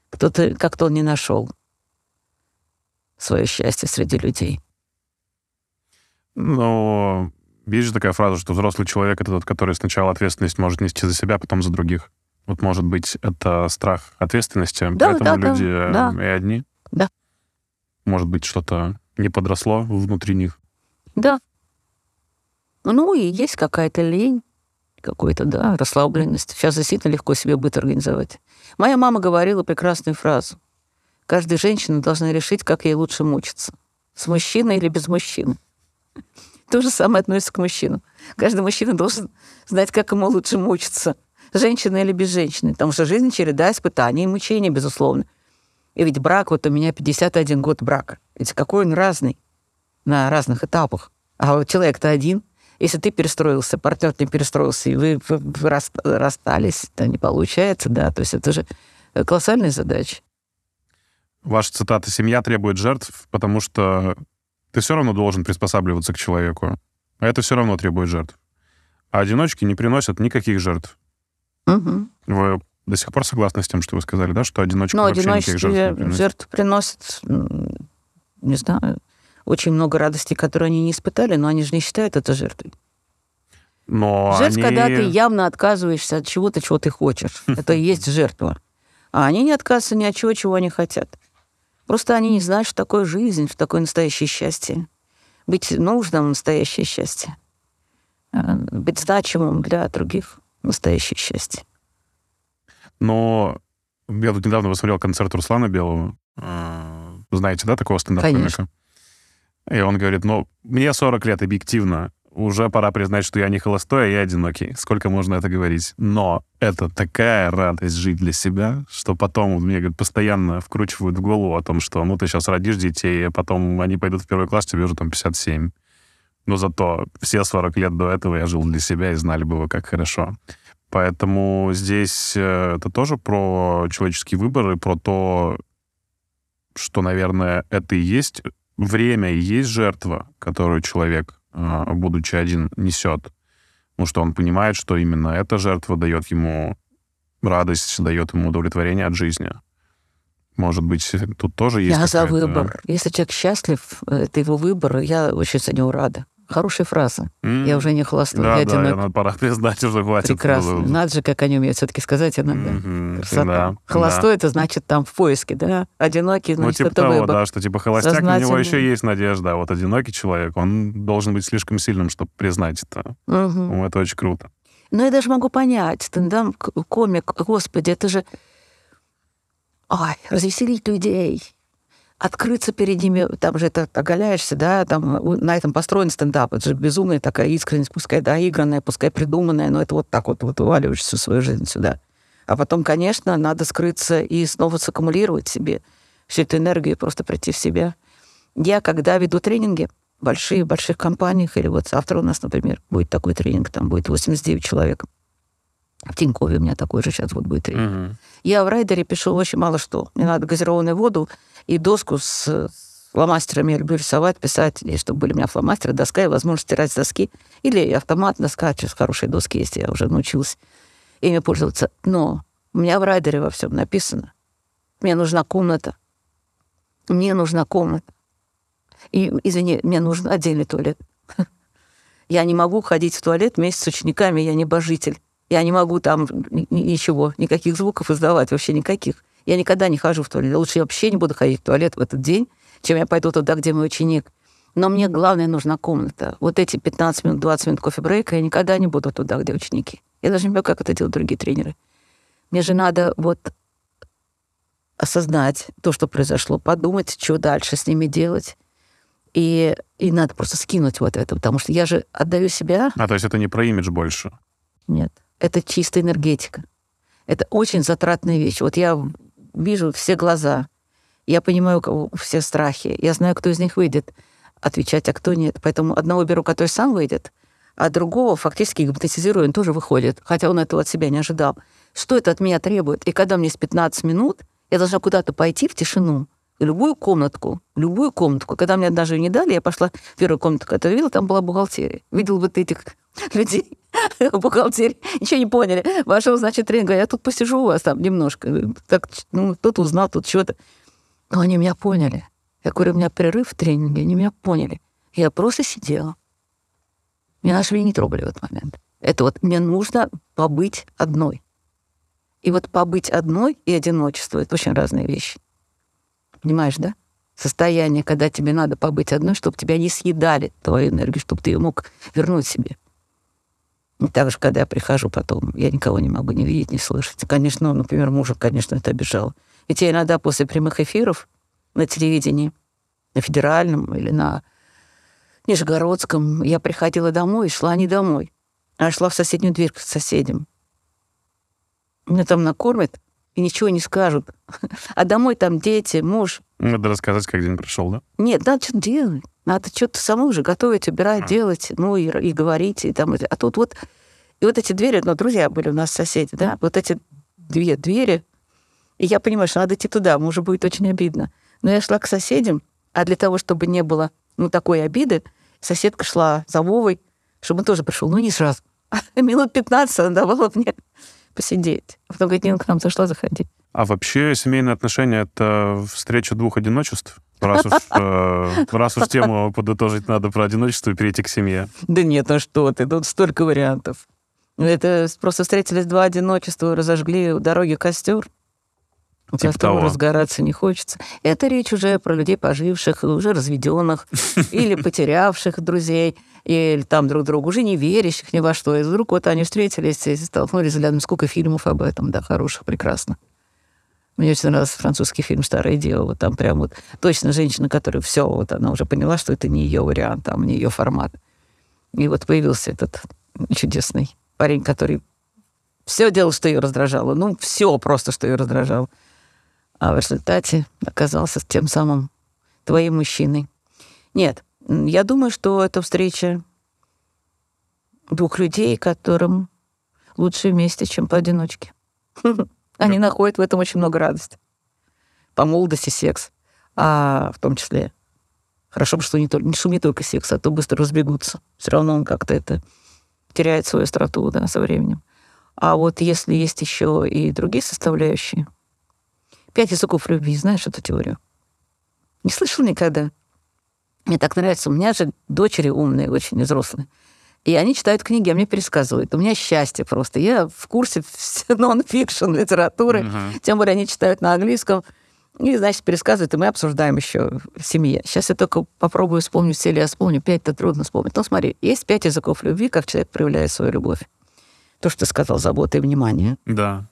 Кто-то как-то он не нашел свое счастье среди людей. Но есть же такая фраза, что взрослый человек — это тот, который сначала ответственность может нести за себя, потом за других. Вот, может быть, это страх ответственности, Да, поэтому да, да, люди э, да. и одни? Да. Может быть, что-то не подросло внутри них? Да. Ну, и есть какая-то лень, какой-то, да, расслабленность. Сейчас действительно легко себе быт организовать. Моя мама говорила прекрасную фразу. Каждая женщина должна решить, как ей лучше мучиться. С мужчиной или без мужчины. То же самое относится к мужчинам. Каждый мужчина должен знать, как ему лучше мучиться. Женщина или без женщины. Потому что жизнь череда испытаний и мучений, безусловно. И ведь брак, вот у меня 51 год брака. Ведь какой он разный на разных этапах. А вот человек-то один. Если ты перестроился, партнер не перестроился, и вы, вы- вы рас- расстались, то не получается, да. То есть это же колоссальная задача. Ваша цитата «семья требует жертв», потому что ты все равно должен приспосабливаться к человеку. А это все равно требует жертв. А одиночки не приносят никаких жертв. Мгм. Вы до сих пор согласны с тем, что вы сказали, да, что одиночка Но вообще никаких жертв не приносит? жертв приносит, м, не знаю, очень много радостей, которые они не испытали, но они же не считают это жертвой. Но Жертва, они... когда ты явно отказываешься от чего-то, чего ты хочешь. [laughs] Это и есть жертва. А они не отказываются ни от чего, чего они хотят. Просто они не знают, что такое жизнь, что такое настоящее счастье. Быть нужным — настоящее счастье. А Быть значимым для других — настоящее счастье. Но я тут недавно посмотрел концерт Руслана Белого. Э, Знаете, да, такого стендап-комика? И он говорит, ну, мне 40 лет объективно. Уже пора признать, что я не холостой, а я одинокий. Сколько можно это говорить? Но это такая радость жить для себя, что потом мне говорит, постоянно вкручивают в голову о том, что ну ты сейчас родишь детей, а потом они пойдут в первый класс, тебе уже там 57. Но зато все 40 лет до этого я жил для себя, и знали бы вы, как хорошо. Поэтому здесь э, это тоже про человеческий выбор и про то, что, наверное, это и есть время, и есть жертва, которую человек, будучи один, несет. Потому что он понимает, что именно эта жертва дает ему радость, дает ему удовлетворение от жизни. Может быть, тут тоже есть Я за выбор. Если человек счастлив, это его выбор, я очень за него рада. Хорошая фраза. М, Я уже не холостой, Да, я да, одинок. надо пора признать, уже хватит. Прекрасно. Надо же, как они умеют все-таки сказать иногда. Мгм, Красота. да, Холостой это значит там в поиске, да? Одинокий, Ну, значит, типа это того, выбор. да, что типа холостяк, у него еще есть надежда, а вот одинокий человек, он должен быть слишком сильным, чтобы признать это. Ну, это очень круто. Но я даже могу понять, стендап, комик, господи, это же... Ой, развеселить людей, открыться перед ними, там же это оголяешься, да, там на этом построен стендап, это же безумная такая искренность, пускай доигранная, пускай придуманная, но это вот так вот, вот уваливаешь всю свою жизнь сюда. А потом, конечно, надо скрыться и снова саккумулировать себе всю эту энергию просто прийти в себя. Я, когда веду тренинги в больших, компаниях, или вот завтра у нас, например, будет такой тренинг, там будет 89 человек. В Тинькове у меня такой же сейчас вот будет тренинг. Мгм. Я в райдере пишу очень мало что. Мне надо газированную воду и доску с фломастерами. Я люблю рисовать, писать, и чтобы были у меня фломастеры, доска и возможность стирать с доски. Или автомат, доска, сейчас хорошие доски есть, я уже научилась ими пользоваться. Но у меня в райдере во всем написано. Мне нужна комната. Мне нужна комната. И, извини, мне нужен отдельный туалет. [laughs] Я не могу ходить в туалет вместе с учениками, я небожитель. Я не могу там ни- ни- ничего, никаких звуков издавать, вообще никаких. Я никогда не хожу в туалет. Лучше я вообще не буду ходить в туалет в этот день, чем я пойду туда, где мой ученик. Но мне главное нужна комната. Вот эти 15 минут, 20 минут кофе-брейка, я никогда не буду туда, где ученики. Я даже не понимаю, как это делают другие тренеры. Мне же надо вот осознать то, что произошло, подумать, что дальше с ними делать. И, и надо просто скинуть вот это, потому что я же отдаю себя А, то есть это не про имидж больше. нет. Это чистая энергетика. Это очень затратная вещь. Вот я вижу все глаза, я понимаю у кого все страхи, я знаю, кто из них выйдет отвечать, а кто нет. Поэтому одного беру, который сам выйдет, а другого фактически гипнотизирую, он тоже выходит, хотя он этого от себя не ожидал. Что это от меня требует? И когда мне есть 15 минут, я должна куда-то пойти в тишину, любую комнатку, любую комнатку. Когда мне даже не дали, я пошла в первую комнату, которую видела, там была бухгалтерия. Видел вот этих [laughs] людей бухгалтерии, ничего не поняли. Вошел, значит, тренинг, говорит, я тут посижу у вас там немножко. Так, ну, тут узнал, тут что-то. Но они меня поняли. Я говорю, у меня прерыв в тренинге, они меня поняли. Я просто сидела. Меня нашли не трогали в этот момент. Это вот мне нужно побыть одной. И вот побыть одной и одиночество — это очень разные вещи. Понимаешь, да? Состояние, когда тебе надо побыть одной, чтобы тебя не съедали твою энергию, чтобы ты ее мог вернуть себе. И так же, когда я прихожу потом, я никого не могу не видеть, не слышать. Конечно, ну, например, мужа, конечно, это обижало. Ведь я иногда после прямых эфиров на телевидении, на федеральном или на Нижегородском, я приходила домой и шла не домой, а шла в соседнюю дверь к соседям. Меня там накормят и ничего не скажут. [laughs] А домой там дети, муж. Надо рассказать, как день прошел, да? Нет, надо что-то делать. Надо что-то самому уже готовить, убирать, делать, ну и, и говорить. И там, а тут вот... И вот эти двери, ну, друзья были у нас соседи, да, вот эти две двери, и я понимаю, что надо идти туда, мужу будет очень обидно. Но я шла к соседям, а для того, чтобы не было, ну, такой обиды, соседка шла за Вовой, чтобы он тоже пришел, ну, не сразу. [laughs] Минут 15 она давала мне посидеть. А потом говорит, Нина, к нам зашла, заходи. А вообще семейные отношения — это встреча двух одиночеств? Раз уж, э, раз уж тему подытожить надо про одиночество и перейти к семье. Да нет, ну что ты, тут столько вариантов. Это просто встретились два одиночества, разожгли у дороги костер. У Типа которого того. разгораться не хочется. Это речь уже про людей поживших, уже разведенных [laughs] или потерявших друзей, или там друг другу уже не верящих ни во что. И вдруг вот они встретились и столкнулись взглядом. Сколько фильмов об этом, да, хороших, прекрасно. Мне очень нравился французский фильм «Старое дело». Вот там прям вот точно женщина, которая все, вот она уже поняла, что это не ее вариант, там, не ее формат. И вот появился этот чудесный парень, который все делал, что ее раздражало. Ну, все просто, что ее раздражало. А в результате оказался тем самым твоим мужчиной. Нет, я думаю, что это встреча двух людей, которым лучше вместе, чем поодиночке. [laughs] Они находят в этом очень много радости. По молодости секс, а в том числе хорошо бы, что не только, что не только секс, а то быстро разбегутся. Все равно он как-то это теряет свою остроту да, со временем. А вот если есть еще и другие составляющие, пять языков любви, знаешь эту теорию? Не слышал никогда. Мне так нравится. У меня же дочери умные, очень взрослые. И они читают книги, а мне пересказывают. У меня счастье просто. Я в курсе [laughs] нон-фикшн литературы. Мгм. Тем более они читают на английском. И, значит, пересказывают, и мы обсуждаем еще в семье. Сейчас я только попробую вспомнить все, или я вспомню. Пять-то трудно вспомнить. Ну, смотри, есть пять языков любви, как человек проявляет свою любовь. То, что ты сказал, забота и внимание. Да.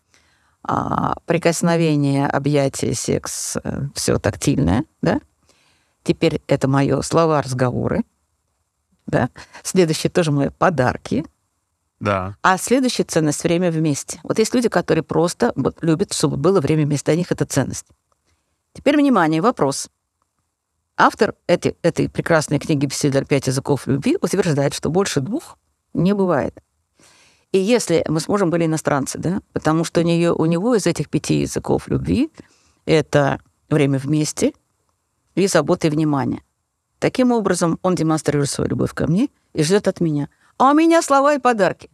А, прикосновение, объятие, секс, все тактильное, да? Теперь это мое слова, разговоры, да? Следующее тоже мои подарки, Да. а следующая ценность — время вместе. Вот есть люди, которые просто вот, любят, чтобы было время вместе. Для них это ценность. Теперь, внимание, вопрос. Автор этой, этой прекрасной книги «Беседер. Пять языков любви» утверждает, что больше двух не бывает. И если мы сможем были иностранцы, да, потому что у, нее, у него из этих пяти языков любви это время вместе и забота и внимание. Таким образом, он демонстрирует свою любовь ко мне и ждет от меня. А у меня слова и подарки.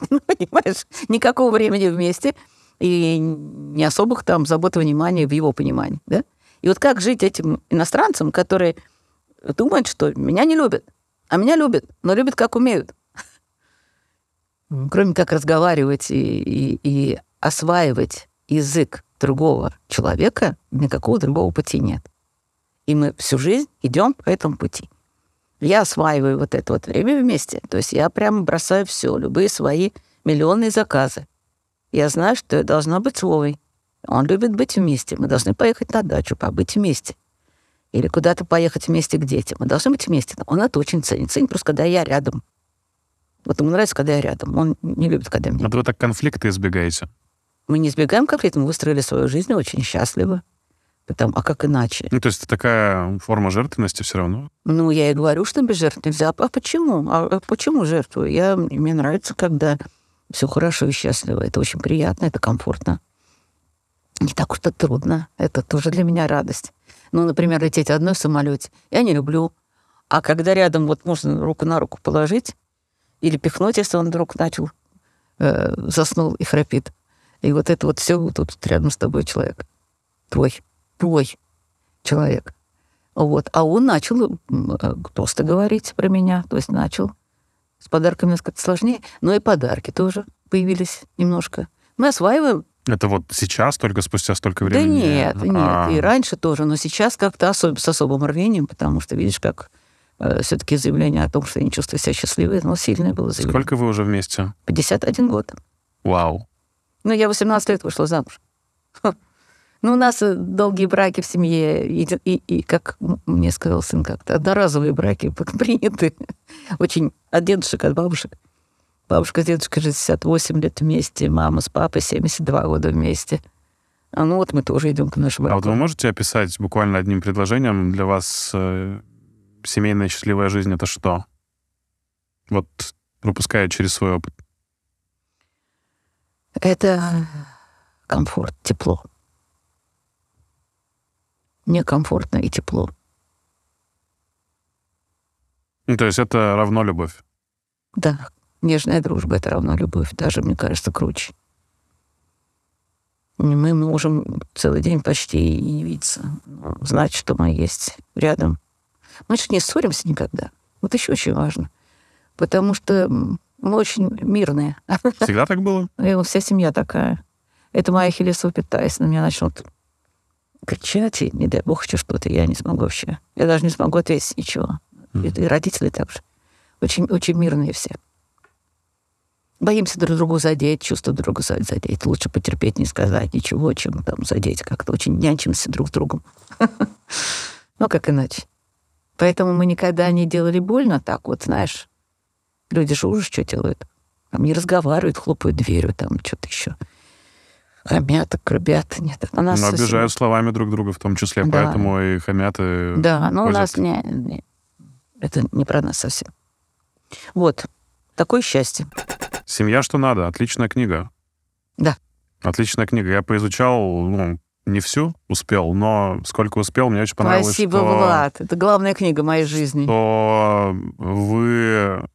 [laughs] Ну, Понимаешь, никакого времени вместе и не особых там забот и внимания в его понимании. Да? И вот как жить этим иностранцам, которые думают, что меня не любят, а меня любят, но любят как умеют. [laughs] Кроме как разговаривать и, и, и осваивать язык другого человека, никакого другого пути нет. И мы всю жизнь идем по этому пути. Я осваиваю вот это вот время вместе. То есть я прямо бросаю все, любые свои миллионные заказы. Я знаю, что я должна быть с Вовой. Он любит быть вместе. Мы должны поехать на дачу, побыть вместе. Или куда-то поехать вместе к детям. Мы должны быть вместе. Он это очень ценит. Ценит просто, когда я рядом. Вот ему нравится, когда я рядом. Он не любит, когда меня. Вот вы так конфликты избегаете. Мы не избегаем конфликта, мы выстроили свою жизнь очень счастливо. Потому, а как иначе? Ну, то есть это такая форма жертвенности все равно. Ну, я и говорю, что без жертв нельзя. А почему? А почему жертвую? Я, мне нравится, когда все хорошо и счастливо. Это очень приятно, это комфортно. Не так уж это трудно. Это тоже для меня радость. Ну, например, лететь одной в самолете. Я не люблю. А когда рядом вот можно руку на руку положить или пихнуть, если он вдруг начал, э, заснул и храпит. И вот это вот все тут рядом с тобой человек. Твой. Твой человек. Вот. А он начал э, тосты говорить про меня, то есть начал. С подарками как-то сложнее, но и подарки тоже появились немножко. Мы осваиваем. Это вот сейчас, только спустя столько Да времени? нет, нет, А, и раньше тоже, но сейчас как-то особ- с особым рвением, потому что видишь, как все-таки заявление о том, что я не чувствую себя счастливой, но сильное было заявление. Сколько вы уже вместе? 51 год. Вау. Ну, я 18 лет вышла замуж. Ну, у нас э, долгие браки в семье, и, и- и, как мне сказал сын как-то, одноразовые браки [laughs] приняты. Очень от дедушек, от бабушек. Бабушка с дедушкой 68 лет вместе, мама с папой 72 года вместе. А ну вот мы тоже идем к нашему А вот браку. вы можете описать буквально одним предложением для вас э, семейная счастливая жизнь это что? Вот пропуская через свой опыт. Это комфорт, тепло. Мне комфортно и тепло. Ну, то есть это равно любовь. Да, нежная дружба — это равно любовь. Даже, мне кажется, круче. Мы можем целый день почти и не видеться. Знать, что мы есть рядом. Мы же не ссоримся никогда. Вот еще очень важно. Потому что мы очень мирные. Всегда так было? И вся семья такая. Это моя хилесова пята. Если на меня начнут кричать, и, не дай бог, еще что-то, я не смогу вообще. Я даже не смогу ответить ничего. И, и родители также. Очень, очень мирные все. Боимся друг другу задеть, чувство друг друга за- задеть. Лучше потерпеть, не сказать ничего, чем там задеть. Как-то очень нянчимся друг с другом. [laughs] Ну, как иначе. Поэтому мы никогда не делали больно так вот, знаешь. Люди же ужас что делают. Там не разговаривают, хлопают дверью, там что-то еще. Хамят, грубят. Нет, у нас... Но совсем- обижают словами друг друга в том числе, Да. поэтому и хамят, и Да, но у ходят. нас не, не- это не про нас совсем. Вот. Такое счастье. «Семья, что надо» — отличная книга. Да. Отличная книга. Я поизучал, ну, не всю успел, но сколько успел, мне очень понравилось, Спасибо, что, Влад. Это главная книга моей жизни. что вы...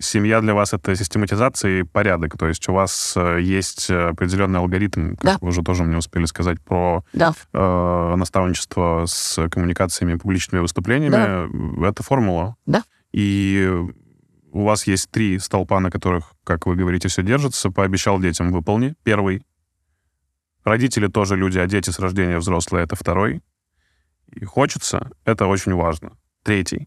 Семья для вас — это систематизация и порядок. То есть у вас э, есть определенный алгоритм, как Да. вы уже тоже мне успели сказать, про Да. э, наставничество с коммуникациями, публичными выступлениями. Это формула. Да. И у вас есть три столпа, на которых, как вы говорите, все держится. Пообещал детям выполни. Первый. Родители тоже люди, а дети с рождения взрослые — это второй. И хочется — это очень важно. Третий.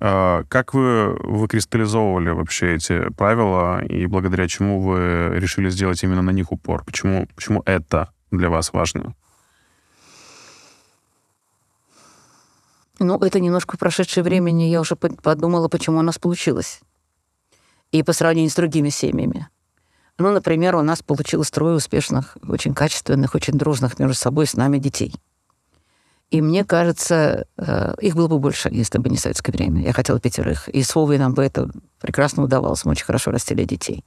Э, Как вы выкристаллизовывали вообще эти правила и благодаря чему вы решили сделать именно на них упор? Почему, почему это для вас важно? Ну, это немножко прошедшее времени я уже по- подумала, почему у нас получилось. И по сравнению с другими семьями. Ну, например, у нас получилось трое успешных, очень качественных, очень дружных между собой с нами детей. И мне кажется, э, их было бы больше, если бы не советское время. Я хотела пятерых. И с Вовой нам бы это прекрасно удавалось. Мы очень хорошо растили детей.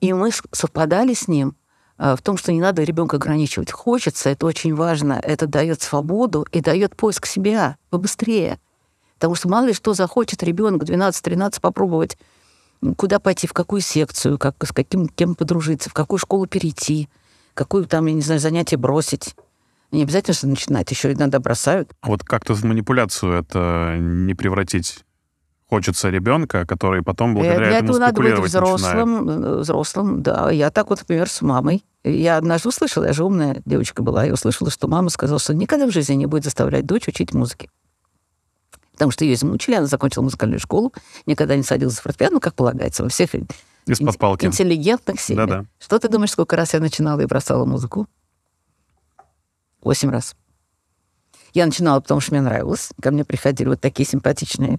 И мы совпадали с ним э, в том, что не надо ребенка ограничивать. Хочется, это очень важно. Это дает свободу и дает поиск себя побыстрее. Потому что мало ли что захочет ребенок 12-13 попробовать, куда пойти, в какую секцию, как, с каким кем подружиться, в какую школу перейти, какую там, я не знаю, занятие бросить. Не обязательно что начинать, еще иногда бросают. А Вот как-то в манипуляцию это не превратить. Хочется ребенка, который потом благодаря Э, Для этому этого надо быть спекулировать начинает. взрослым, э, взрослым, да. Я так вот, например, с мамой. Я однажды услышала, я же умная девочка была, я услышала, что мама сказала, что никогда в жизни не будет заставлять дочь учить музыке. Потому что ее измучили, она закончила музыкальную школу, никогда не садилась за фортепиано, как полагается, во всех Из-под палки. интеллигентных семьях. Да-да. Что ты думаешь, сколько раз я начинала и бросала музыку? Восемь раз. Я начинала, потому что мне нравилось. Ко мне приходили вот такие симпатичные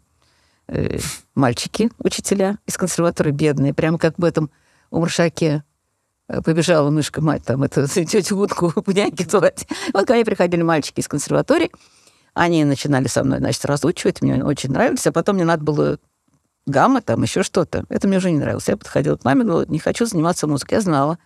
э, мальчики, учителя из консерватории, бедные, прямо как в этом Маршаке э, побежала мышка мать, там, это [laughs] тетю утку в [laughs] няньки звать. Вот ко мне приходили мальчики из консерватории, они начинали со мной, значит, разучивать, мне очень нравились, а потом мне надо было гамма, там еще что-то. Это мне уже не нравилось. Я подходила к маме, говорила, не хочу заниматься музыкой. Я знала,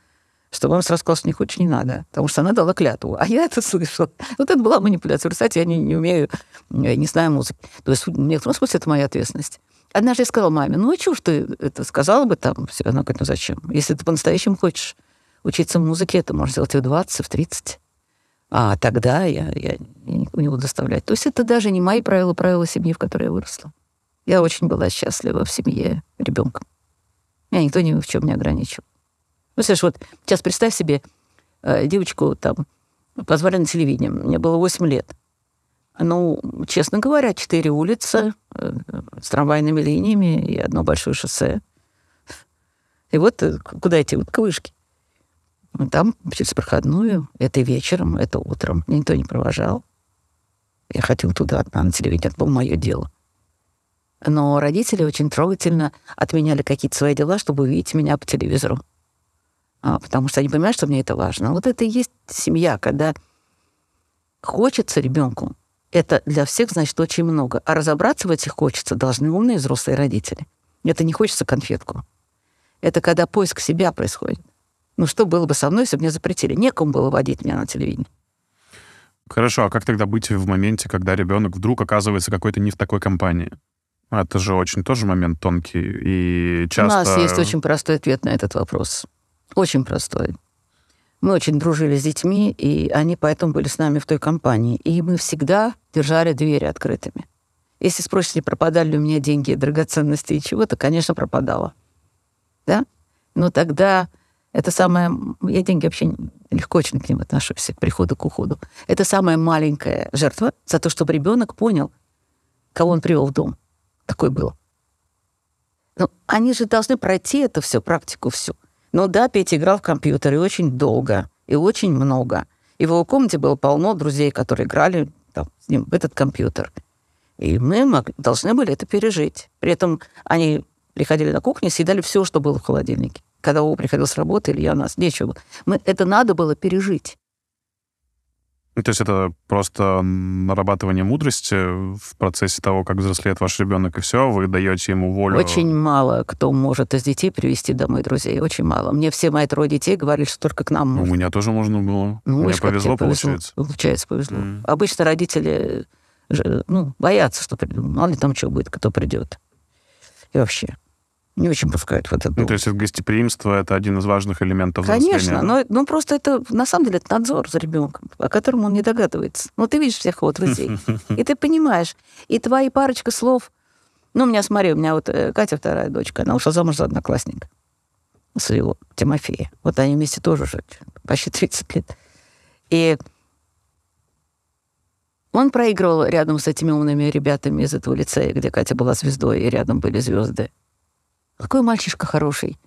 что мама сразу сказала, что хочешь, не надо, потому что она дала клятву. А я это слышала. Вот это была манипуляция. Кстати, я не, не умею, я не знаю музыки. То есть в некотором смысле это моя ответственность. Однажды я сказала маме, ну, а чего ж ты это сказала бы там? Все, она говорит, ну зачем? Если ты по-настоящему хочешь учиться музыке, это можешь сделать и в 20, и в 30. А тогда я, я, я не буду доставлять. То есть это даже не мои правила, правила семьи, в которой я выросла. Я очень была счастлива в семье ребенком. Меня никто ни в чем не ограничил. Ну, слышишь, вот сейчас представь себе э, девочку там позвали на телевидение. Мне было 8 лет. Ну, честно говоря, четыре улицы э, с трамвайными линиями и одно большое шоссе. И вот э, куда идти? Вот к вышке. Там через проходную. Это вечером, это утром. Никто не провожал. Я хотел туда одна на телевидение. Это было мое дело. Но родители очень трогательно отменяли какие-то свои дела, чтобы увидеть меня по телевизору. А, потому что они понимают, что мне это важно. Вот это и есть семья, когда хочется ребенку. Это для всех значит очень много. А разобраться в этих хочется должны умные взрослые родители. Это не хочется конфетку. Это когда поиск себя происходит. Ну что было бы со мной, если бы мне запретили? Некому было водить меня на телевидении. Хорошо, а как тогда быть в моменте, когда ребенок вдруг оказывается какой-то не в такой компании? Это же очень тоже момент тонкий и часто... У нас есть очень простой ответ на этот вопрос. Очень простой. Мы очень дружили с детьми, и они поэтому были с нами в той компании. И мы всегда держали двери открытыми. Если спросите, пропадали ли у меня деньги, драгоценности и чего-то, конечно, пропадало. Да? Но тогда это самое... Я деньги вообще легко очень к ним отношусь, к приходу к уходу. Это самая маленькая жертва за то, чтобы ребенок понял, кого он привел в дом. Такое было. Но они же должны пройти это все, практику всю. Ну да, Петя играл в компьютер и очень долго, и очень много. И в его комнате было полно друзей, которые играли там, с ним в этот компьютер. И мы мог, должны были это пережить. При этом они приходили на кухню, съедали все, что было в холодильнике. Когда Вова приходил с работы, или я у нас нечего. Мы, это надо было пережить. Ну, то есть это просто нарабатывание мудрости в процессе того, как взрослеет ваш ребенок, и все, вы даете ему волю. Очень мало кто может из детей привести домой друзей. Очень мало. Мне все мои трое детей говорили, что только к нам можно. У меня тоже можно было. Ну, Мне повезло, получается. Получается, повезло. Mm. Обычно родители ну, боятся, что придут. Мало ли там что будет, кто придет. И вообще не очень пускают в этот дом. Ну, то есть гостеприимство — это один из важных элементов Конечно, но ну, просто это, на самом деле, это надзор за ребенком, о котором он не догадывается. Ну, ты видишь всех его друзей, [laughs] и ты понимаешь, и твои парочка слов... Ну, у меня, смотри, у меня вот э, Катя, вторая дочка, она ушла замуж за одноклассника своего, Тимофея. Вот они вместе тоже уже почти 30 лет. И он проигрывал рядом с этими умными ребятами из этого лицея, где Катя была звездой, и рядом были звезды. Какой мальчишка хороший,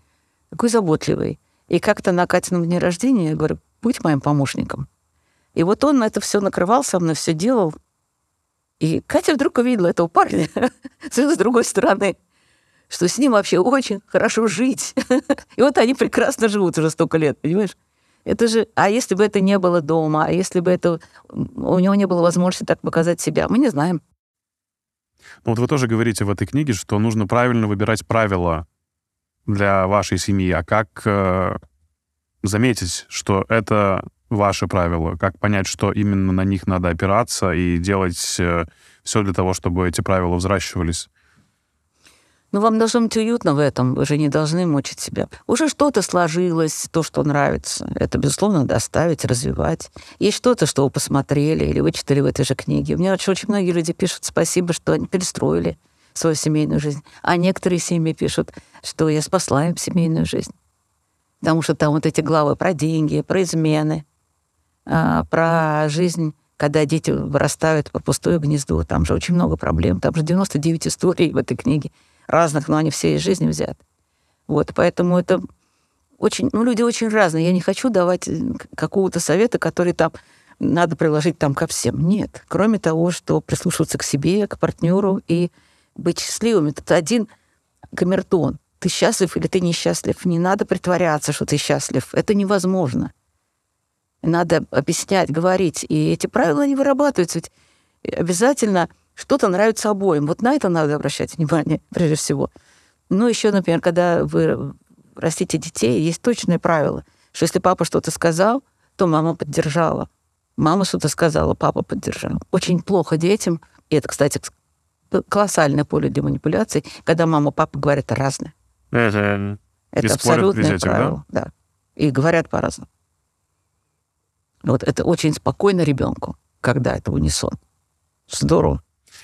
какой заботливый. И как-то на Катином дне рождения я говорю, будь моим помощником. И вот он это все накрывал, со мной все делал. И Катя вдруг увидела этого парня [laughs] с другой стороны, что с ним вообще очень хорошо жить. [laughs] И вот они прекрасно живут уже столько лет, понимаешь? Это же, а если бы это не было дома, а если бы это у него не было возможности так показать себя, мы не знаем. Ну вот вы тоже говорите в этой книге, что нужно правильно выбирать правила для вашей семьи. А как э, заметить, что это ваши правила? Как понять, что именно на них надо опираться и делать э, все для того, чтобы эти правила взращивались? Ну, вам должно быть уютно в этом, вы же не должны мучить себя. Уже что-то сложилось, то, что нравится. Это, безусловно, надо оставить, развивать. Есть что-то, что вы посмотрели или вычитали в этой же книге. Мне очень, очень многие люди пишут спасибо, что они перестроили свою семейную жизнь. А некоторые семьи пишут, что я спасла им семейную жизнь. Потому что там вот эти главы про деньги, про измены, а, про жизнь когда дети вырастают по пустое гнездо. Там же очень много проблем. Там же 99 историй в этой книге разных, но они все из жизни взяты. Вот, поэтому это очень, ну, люди очень разные. Я не хочу давать э, какого-то совета, который там надо приложить там ко всем. Нет. Кроме того, что прислушиваться к себе, к партнеру и быть счастливым. Это один камертон. Ты счастлив или ты несчастлив. Не надо притворяться, что ты счастлив. Это невозможно. Надо объяснять, говорить. И эти правила не вырабатываются. Ведь обязательно что-то нравится обоим. Вот на это надо обращать внимание, [laughs] прежде всего. Ну, еще, например, когда вы растите детей, есть точное правило, что если папа что-то сказал, то мама поддержала. Мама что-то сказала, папа поддержал. Очень плохо детям, и это, кстати, колоссальное поле для манипуляций, когда мама и папа говорят разное. Это, это абсолютное правило. Да? да. И говорят по-разному. Вот это очень спокойно ребенку, когда это унисон. Здорово.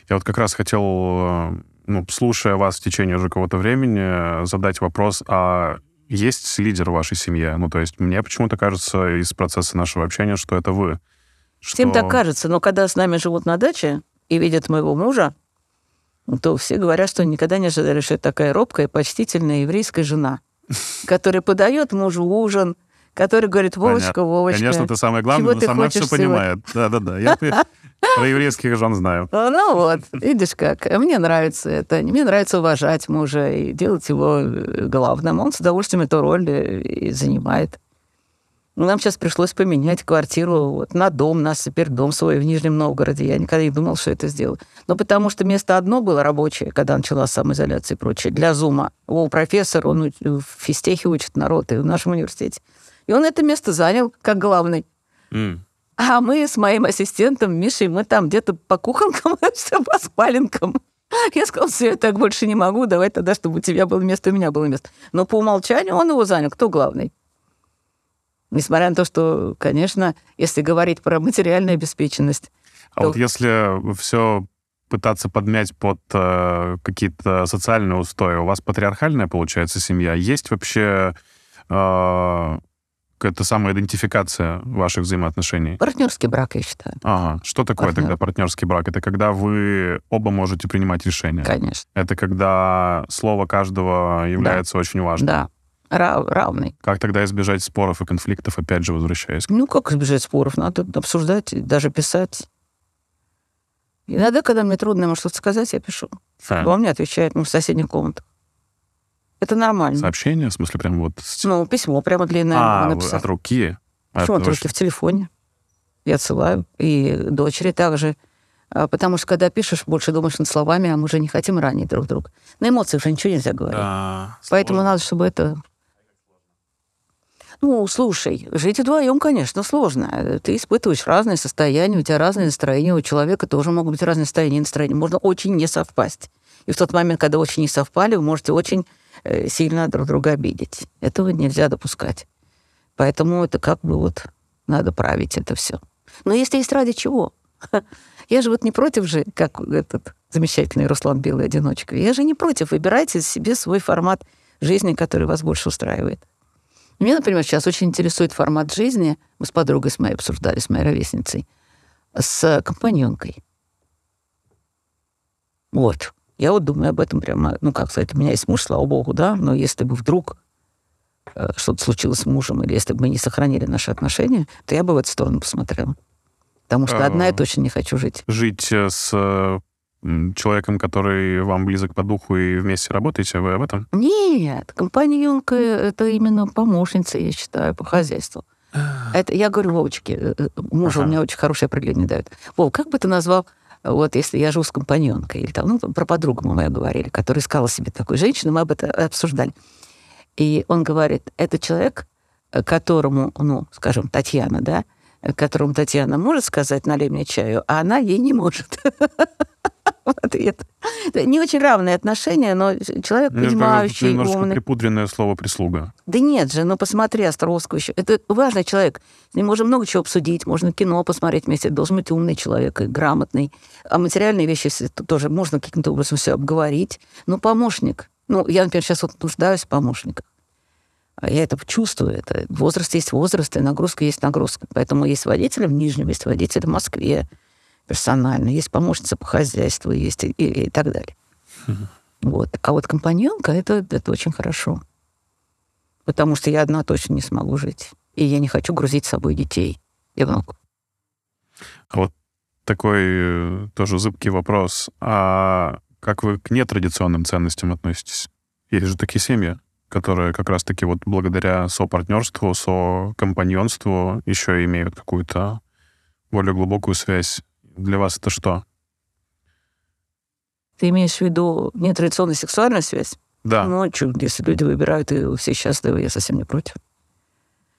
Я вот как раз хотел, э, ну, слушая вас в течение уже какого-то времени, э, задать вопрос, а есть лидер в вашей семье? Ну, то есть мне почему-то кажется из процесса нашего общения, что это вы. Что... Всем так кажется, но когда с нами живут на даче и видят моего мужа, то все говорят, что никогда не ожидали, что это такая робкая, почтительная еврейская жена, [laughs] которая подает мужу ужин, который говорит, Вовочка, Понятно. Вовочка. Конечно, это самое главное, чего но ты сама все понимает. Да-да-да. Я [laughs] про еврейских жен знаю. Ну вот, видишь как. Мне нравится это. Мне нравится уважать мужа и делать его э, главным. Он с удовольствием эту роль э, и занимает. Ну, Нам сейчас пришлось поменять квартиру вот, на дом. У нас теперь дом свой в Нижнем Новгороде. Я никогда не думал, что это сделаю. Но потому что место одно было рабочее, когда началась самоизоляция и прочее, для Зума. О, профессор, он в физтехе учит народ и в нашем университете. И он это место занял как главный. М. А мы с моим ассистентом Мишей, мы там где-то по кухонкам, [laughs] все по спаленкам. Я сказал, все, я так больше не могу, давай тогда, чтобы у тебя было место, у меня было место. Но по умолчанию он его занял. Кто главный? Несмотря на то, что, конечно, если говорить про материальную обеспеченность, А То- вот если все пытаться подмять под э, какие-то социальные устои, у вас патриархальная, получается, семья? Есть вообще э, какая-то самоидентификация ваших взаимоотношений? партнерский брак, я считаю, Ага. Что такое Партнер. тогда партнерский брак? Это когда вы оба можете принимать решения. конечно. Это когда слово каждого является очень важным. Да, Ра- равный. Как тогда избежать споров и конфликтов, опять же, возвращаясь? Ну, как избежать споров? Надо обсуждать, даже писать. Иногда, когда мне трудно ему что-то сказать, я пишу. А, Он мне отвечает, ну, в соседних комнатах. Это нормально. Сообщение, в смысле, прям вот... Ну, письмо прямо длинное а, написать. от руки? А Почему от руки в телефоне? Я отсылаю. И дочери также. А, Потому что, когда пишешь, больше думаешь над словами, а мы же не хотим ранить друг друга. На эмоциях же ничего нельзя говорить. Да, Поэтому сложно. надо, чтобы это... Ну, слушай, жить вдвоем, конечно, сложно. Ты испытываешь разные состояния, у тебя разные настроения, у человека тоже могут быть разные состояния и настроения. Можно очень не совпасть. И в тот момент, когда очень не совпали, вы можете очень сильно друг друга обидеть. Этого нельзя допускать. Поэтому это как бы вот надо править это все. Но если есть ради чего? Я же вот не против же, как этот замечательный Руслан Белый одиночка. Я же не против. Выбирайте себе свой формат жизни, который вас больше устраивает. Меня, например, сейчас очень интересует формат жизни. Мы с подругой с моей обсуждали, с моей ровесницей, с компаньонкой. Вот. Я вот думаю об этом прямо, ну, как сказать, у меня есть муж, слава богу, да, но если бы вдруг э, что-то случилось с мужем, или если бы мы не сохранили наши отношения, то я бы в эту сторону посмотрела. Потому что одна я А. точно не хочу жить. Жить э, с э, человеком, который вам близок по духу и вместе работаете, вы об этом? Нет, компаньонка — это именно помощница, я считаю, по хозяйству. Это я говорю Вовочке, э, э, муж у Ага. меня очень хорошее определение дает. Вов, как бы ты назвал, вот если я живу с компаньонкой, или там, ну, про подругу мы говорили, которая искала себе такую женщину, мы об этом обсуждали. И он говорит, это человек, э, которому, ну, скажем, Татьяна, да, которому Татьяна может сказать, налей мне чаю, а она ей не может. [laughs] В ответ. Это Не очень равные отношения, но человек, кажется, понимающий, немножко умный. припудренное слово «прислуга». Да нет же, ну посмотри Островского еще. Это важный человек. С ним можно много чего обсудить, можно кино посмотреть вместе. Это должен быть умный человек и грамотный. А материальные вещи тоже можно каким-то образом все обговорить. Ну, помощник. Ну, я, например, сейчас вот нуждаюсь в помощниках. А Я это чувствую. Это возраст есть возраст, и нагрузка есть нагрузка. Поэтому есть водители в Нижнем, есть водители в Москве персонально, есть помощница по хозяйству, есть и, и- и так далее. Вот. А вот компаньонка это, это очень хорошо. Потому что я одна точно не смогу жить. И я не хочу грузить с собой детей и внуков. Такой э, тоже зыбкий вопрос. А как вы к нетрадиционным ценностям относитесь? Есть же такие семьи, которые как раз-таки вот благодаря сопартнерству, сокомпаньонству еще имеют какую-то более глубокую связь. Для вас это что? Ты имеешь в виду нетрадиционную сексуальную связь? Да. Ну, чё, если люди выбирают, и все счастливы, я совсем не против.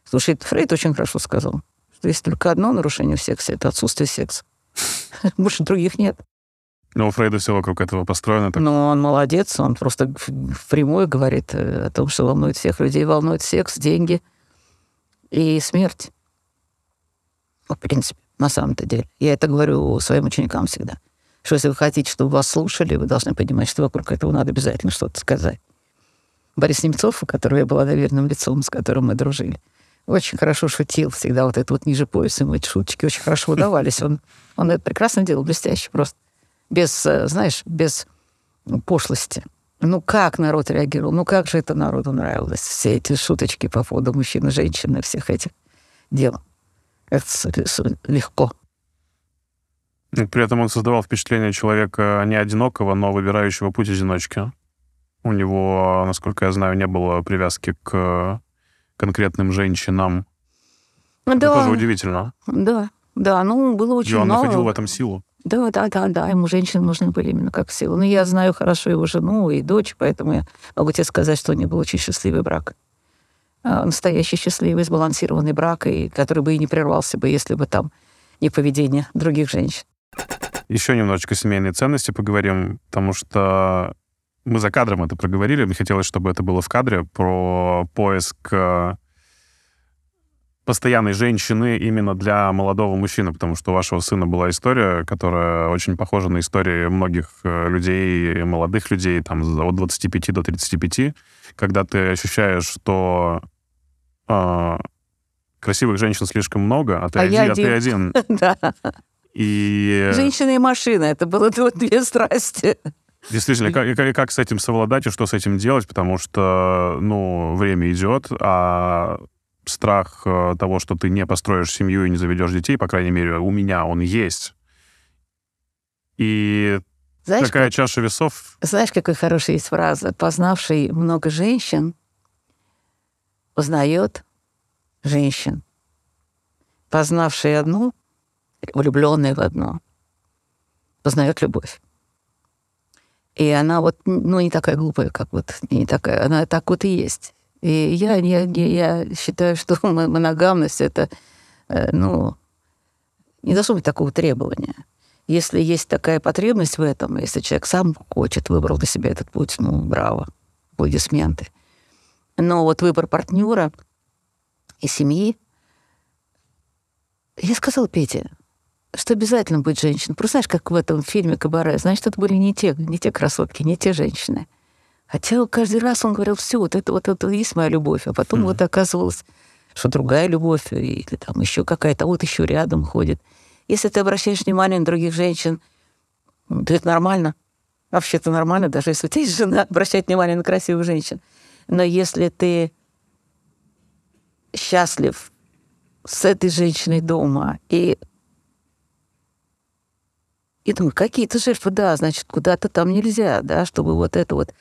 Слушай, Фрейд очень хорошо сказал, что есть только одно нарушение в сексе — это отсутствие секса. [laughs] Больше других нет. Но у Фрейда все вокруг этого построено. Так... Но он молодец, он просто впрямую говорит э, о том, что волнует всех людей, волнует секс, деньги и смерть. В принципе, на самом-то деле. Я это говорю своим ученикам всегда. Что если вы хотите, чтобы вас слушали, вы должны понимать, что вокруг этого надо обязательно что-то сказать. Борис Немцов, у которого я была доверенным лицом, с которым мы дружили, очень хорошо шутил всегда. Вот это вот ниже пояса ему эти шуточки очень хорошо [laughs] удавались. Он, он это прекрасно делал, блестяще просто. Без, э, знаешь, без пошлости. Ну, как народ реагировал? Ну, как же это народу нравилось? Все эти шуточки по поводу мужчин и женщин и всех этих дел. Это легко. При этом он создавал впечатление человека не одинокого, но выбирающего путь одиночки. У него, насколько я знаю, не было привязки к конкретным женщинам. Да. Это тоже удивительно. Да, да, ну, было очень И он много. находил в этом силу. Да, да, да, да, ему женщины нужны были именно как сила. Но я знаю хорошо его жену и дочь, поэтому я могу тебе сказать, что у них был очень счастливый брак. А, Настоящий счастливый, сбалансированный брак, и который бы и не прервался бы, если бы там не поведение других женщин. Еще немножечко семейные ценности поговорим, потому что мы за кадром это проговорили. Мне хотелось, чтобы это было в кадре про поиск э, постоянной женщины именно для молодого мужчины, потому что у вашего сына была история, которая очень похожа на истории многих э, людей, молодых людей, там, от 25 до 35, когда ты ощущаешь, что э, красивых женщин слишком много, а ты, А один, я а ты один. [laughs] Да. И Женщина и машина, это было две страсти. действительно, как, как- как с этим совладать и что с этим делать, потому что, ну, время идет, а страх э, того, что ты не построишь семью и не заведешь детей, по крайней мере, у меня он есть. И Знаешь, такая чаша весов, Знаешь, какой хорошая есть фраза? Познавший много женщин узнает женщин. Познавший одну, влюбленный в одну, познает любовь. И она вот, ну, не такая глупая, как вот, не такая, она так вот и есть. И я, я, я, считаю, что [laughs] мо- моногамность — это, э, ну, не должно быть такого требования. Если есть такая потребность в этом, если человек сам хочет, выбрал для себя этот путь, ну, браво, аплодисменты. Но вот выбор партнера и семьи, я сказала Пете, что обязательно быть женщиной. Просто знаешь, как в этом фильме «Кабаре», значит, это были не те, не те красотки, не те женщины. Хотя каждый раз он говорил, все, вот это вот это и есть моя любовь. А потом вот оказывалось, что другая любовь, или там еще какая-то, а вот еще рядом ходит. Если ты обращаешь внимание на других женщин, ну, то это нормально. Вообще-то нормально, даже если у тебя есть жена, [laughs] обращать внимание на красивых женщин. Но если ты счастлив с этой женщиной дома и и думаю, какие-то жертвы, да, значит, куда-то там нельзя, да, чтобы вот это вот...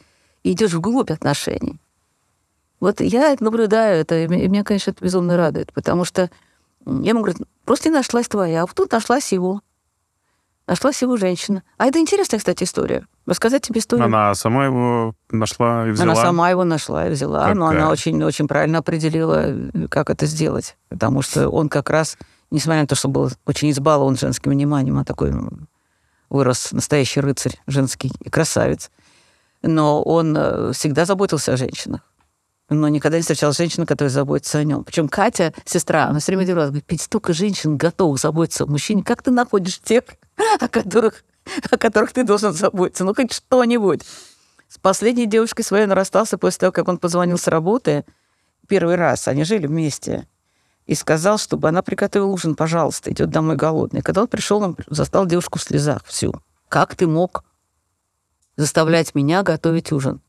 Идешь вглубь отношений. Вот я это наблюдаю, это, и меня, конечно, это безумно радует, потому что я ему говорю, просто не нашлась твоя, а вот тут нашлась его. Нашлась его женщина. А это интересная, кстати, история. Рассказать тебе историю. она сама его нашла и взяла. Она сама его нашла и взяла, но Какая? она очень, очень правильно определила, как это сделать. Потому что он как раз, несмотря на то, что был очень избалован женским вниманием, а такой ну, вырос настоящий рыцарь женский и красавец, но он э, всегда заботился о женщинах. Но никогда не встречал женщину, которая заботится о нем. Причем Катя, сестра, она все время делала, говорит, Петь, столько женщин готовых заботиться о мужчине, как ты находишь тех, о которых, о которых ты должен заботиться? Ну, хоть что-нибудь. С последней девушкой своей он расстался после того, как он позвонил с работы. Первый раз они жили вместе. И сказал, чтобы она приготовила ужин, пожалуйста, идет домой голодный. Когда он пришел, он застал девушку в слезах всю. Как ты мог заставлять меня готовить ужин?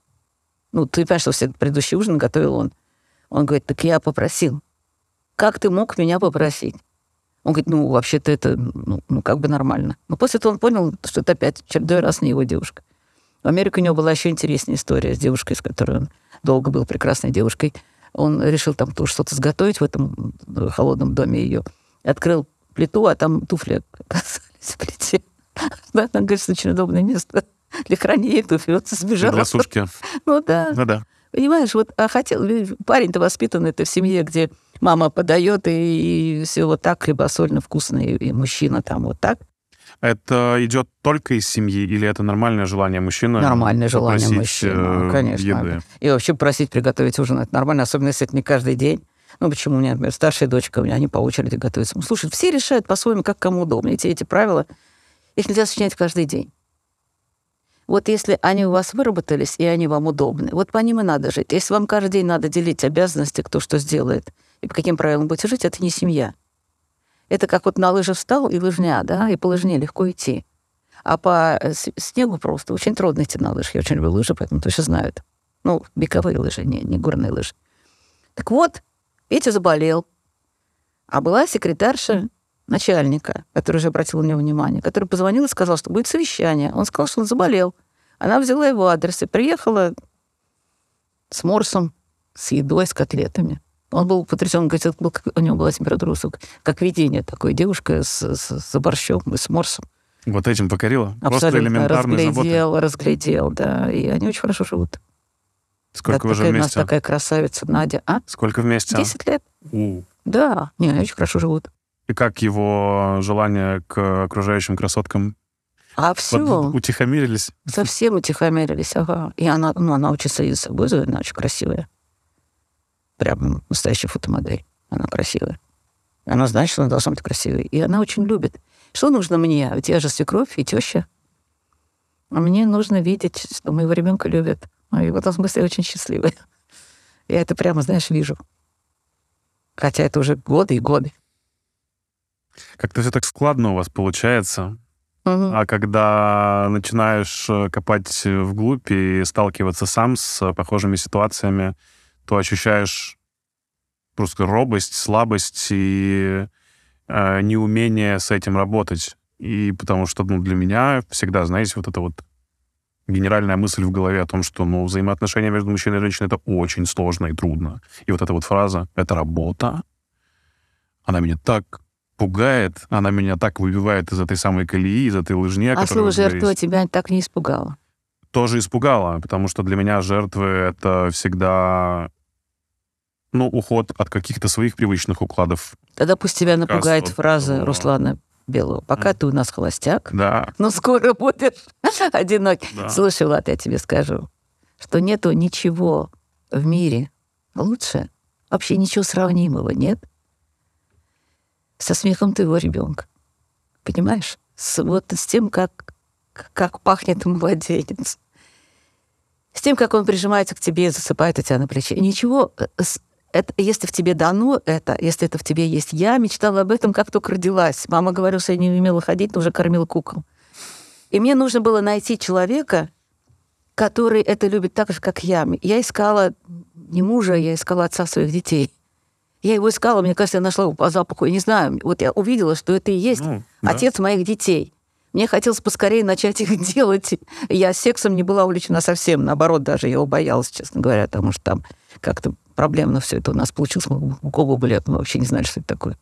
Ну, ты понимаешь, что все предыдущий ужин готовил он. Он говорит, так я попросил. Как ты мог меня попросить? Он говорит, ну, вообще-то это, ну, ну, как бы нормально. Но после этого он понял, что это опять чередой раз не его девушка. В Америке у него была еще интересная история с девушкой, с которой он долго был прекрасной девушкой. Он решил там тоже что-то сготовить в этом э, холодном доме ее. Открыл плиту, а там туфли оказались [laughs] в плите. Да, там, говорит, очень удобное место для хранения туфель. Вот сбежал. Для сушки. [laughs] Ну да. Ну да. Понимаешь, вот а хотел, парень-то воспитан это в семье, где мама подает, и, и все вот так хлебосольно вкусно, и, и мужчина там вот так. Это идет только из семьи или это нормальное желание мужчины? Нормальное желание мужчины, э, конечно. еды? И вообще просить приготовить ужин, это нормально, особенно если это не каждый день. Ну, почему у меня, например, старшая дочка, у меня они по очереди готовятся. Слушай, все решают по-своему, как кому удобно. Эти, эти правила, их нельзя сочинять каждый день. Вот если они у вас выработались, и они вам удобны, вот по ним и надо жить. Если вам каждый день надо делить обязанности, кто что сделает, и по каким правилам будете жить, это не семья. Это как вот на лыжи встал и лыжня, да, и по лыжне легко идти. А по э, снегу просто очень трудно идти на лыжах. Я очень люблю лыжи, поэтому точно знаю это. Ну, беговые лыжи, не, не горные лыжи. Так вот, Петя заболел. А была секретарша начальника, который уже обратил на него внимание, который позвонил и сказал, что будет совещание. Он сказал, что он заболел. Она взяла его адрес и приехала с морсом, с едой, с котлетами. Он был потрясен, говорит, у него была температура высокая, как видение такой, девушка с, с, с борщом и с морсом. Вот этим покорила? Абсолютно. Просто элементарной разглядел, заботы? разглядел, да. И они очень хорошо живут. Сколько да, вы уже вместе? У нас такая красавица Надя. А? Сколько вместе? Десять лет. У. Да, не, они очень хорошо живут. И как его желание к окружающим красоткам? А все. Вот утихомирились? Совсем утихомирились, ага. И она, ну, она очень следит за собой, она очень красивая. Прям настоящая фотомодель. Она красивая. Она знает, что она должна быть красивой. И она очень любит. Что нужно мне? Ведь я же свекровь и теща. А мне нужно видеть, что моего ребенка любят. И в этом смысле я очень счастливая. Я это прямо, знаешь, вижу. Хотя это уже годы и годы. Как-то все так складно у вас получается. Угу. А когда начинаешь э, копать вглубь и сталкиваться сам с похожими ситуациями, то ощущаешь просто робость, слабость и э, неумение с этим работать. И потому что ну, для меня всегда, знаете, вот это вот генеральная мысль в голове о том, что ну, взаимоотношения между мужчиной и женщиной это очень сложно и трудно. И вот эта вот фраза «это работа», она меня так пугает, она меня так выбивает из этой самой колеи, из этой лыжни. А слово «жертва» тебя так не испугало? Тоже испугало, потому что для меня жертвы — это всегда ну, уход от каких-то своих привычных укладов. Тогда пусть тебя напугает фраза то... Руслана Белого. Пока mm. ты у нас холостяк, да. но скоро будешь [laughs] одинок. Да. Слушай, Влад, я тебе скажу, что нету ничего в мире лучше, вообще ничего сравнимого нет со смехом твоего ребенка. Понимаешь? С, вот с тем, как, как пахнет младенец. С тем, как он прижимается к тебе и засыпает у тебя на плече. Ничего, э, это, если в тебе дано это, если это в тебе есть. Я мечтала об этом, как только родилась. Мама говорила, что я не умела ходить, но уже кормила кукол. И мне нужно было найти человека, который это любит так же, как я. Я искала не мужа, я искала отца своих детей. Я его искала, мне кажется, я нашла его по запаху. Я не знаю, вот я увидела, что это и есть ну, да. отец моих детей. Мне хотелось поскорее начать их [laughs] делать. Я сексом не была увлечена совсем, наоборот, даже я его боялась, честно говоря, потому что там как-то проблемно все это у нас получилось. Мы у кого были, мы вообще не знали, что это такое.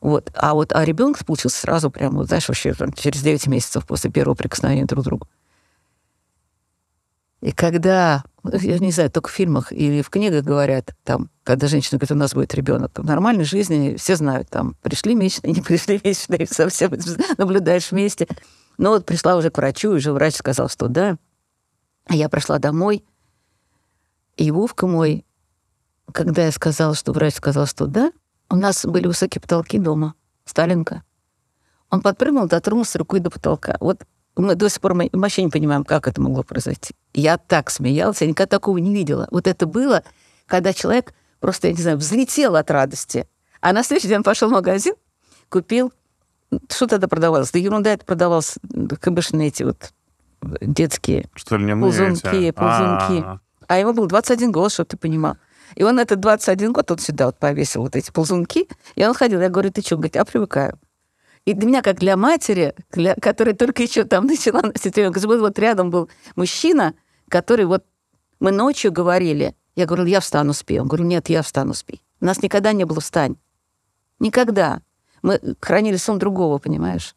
Вот. А вот а ребенок получился сразу прямо, вот, знаешь, вообще через 9 месяцев после первого прикосновения друг к другу. И когда, я не знаю, только в фильмах или в книгах говорят, там, когда женщина говорит, у нас будет ребенок, в нормальной жизни все знают, там, пришли месячные, не пришли месячные, совсем наблюдаешь вместе. Но вот пришла уже к врачу, и уже врач сказал, что да. Я прошла домой, и Вовка мой, когда я сказала, что врач сказал, что да, у нас были высокие потолки дома, Сталинка. Он подпрыгнул, дотронулся рукой до потолка. Вот мы до сих пор мы вообще не понимаем, как это могло произойти. Я так смеялась, я никогда такого не видела. Вот это было, когда человек просто, я не знаю, взлетел от радости. А на следующий день он пошел в магазин, купил, что тогда продавалось? Да ерунда это продавалось, кабышные эти вот детские что ли, ползунки, эти? ползунки. А-а-а. А ему был 21 год, чтобы ты понимал. И он этот 21 год, он сюда вот повесил вот эти ползунки, и он ходил. Я говорю, ты что? Он говорит, я привыкаю. И для меня, как для матери, для, которая только еще там [laughs] начала носить ребенка, вот рядом был мужчина, который вот мы ночью говорили, я говорю, я встану, спи. Он говорит, нет, я встану, спи. У нас никогда не было встань. Никогда. Мы хранили сон другого, понимаешь?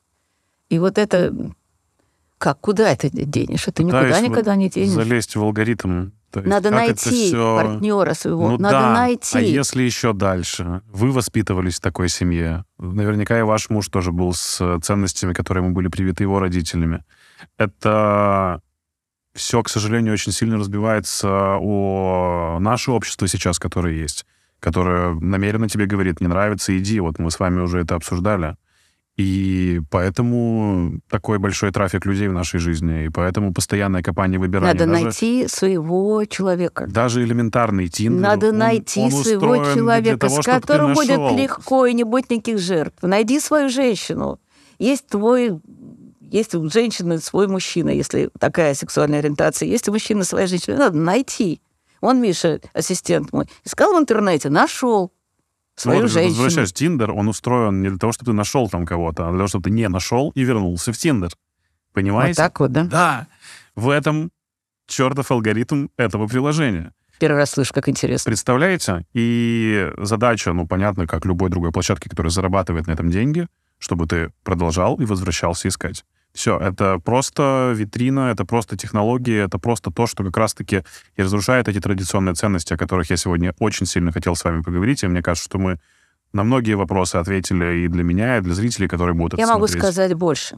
И вот это... Как? Куда это денешь? Это никуда никогда не денешь. залезть в алгоритм есть, Надо найти все... партнера своего. Ну, Надо да. найти. А если еще дальше? Вы воспитывались в такой семье. Наверняка и ваш муж тоже был с ценностями, которые ему были привиты его родителями. Это все, к сожалению, очень сильно разбивается о наше общество сейчас, которое есть которая намеренно тебе говорит, не нравится, иди, вот мы с вами уже это обсуждали. И поэтому такой большой трафик людей в нашей жизни, и поэтому постоянное копание выбирания. Надо даже, найти своего человека. Даже элементарный Тиндер. Надо он- найти он своего человека, того, с которым будет легко и не будет никаких жертв. Найди свою женщину. Есть твой есть у женщины свой мужчина, если такая сексуальная ориентация. Есть у мужчины своя женщина. Надо найти. Он, Миша, ассистент мой, искал в интернете, нашел свою вот, женщину. Возвращаясь, Тиндер, он устроен не для того, чтобы ты нашел там кого-то, а для того, чтобы ты не нашел и вернулся в Тиндер. Вот Понимаете? так вот, да? Да. В этом чертов алгоритм этого приложения. Первый раз слышу, как интересно. Представляете? И задача, ну, понятно, как любой другой площадки, которая зарабатывает на этом деньги, чтобы ты продолжал и возвращался искать. Все, это просто витрина, это просто технологии, это просто то, что как раз-таки и разрушает эти традиционные ценности, о которых я сегодня очень сильно хотел с вами поговорить. И мне кажется, что мы на многие вопросы ответили и для меня, и для зрителей, которые будут это Я могу смотреть. сказать больше.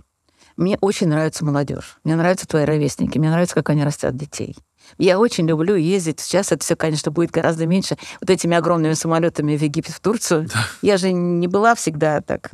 Мне очень нравится молодежь. Мне нравятся твои ровесники. Мне нравится, как они растят детей. Я очень люблю ездить. Сейчас это все, конечно, будет гораздо меньше. Вот этими огромными самолетами в Египет, в Турцию. Я же не была всегда так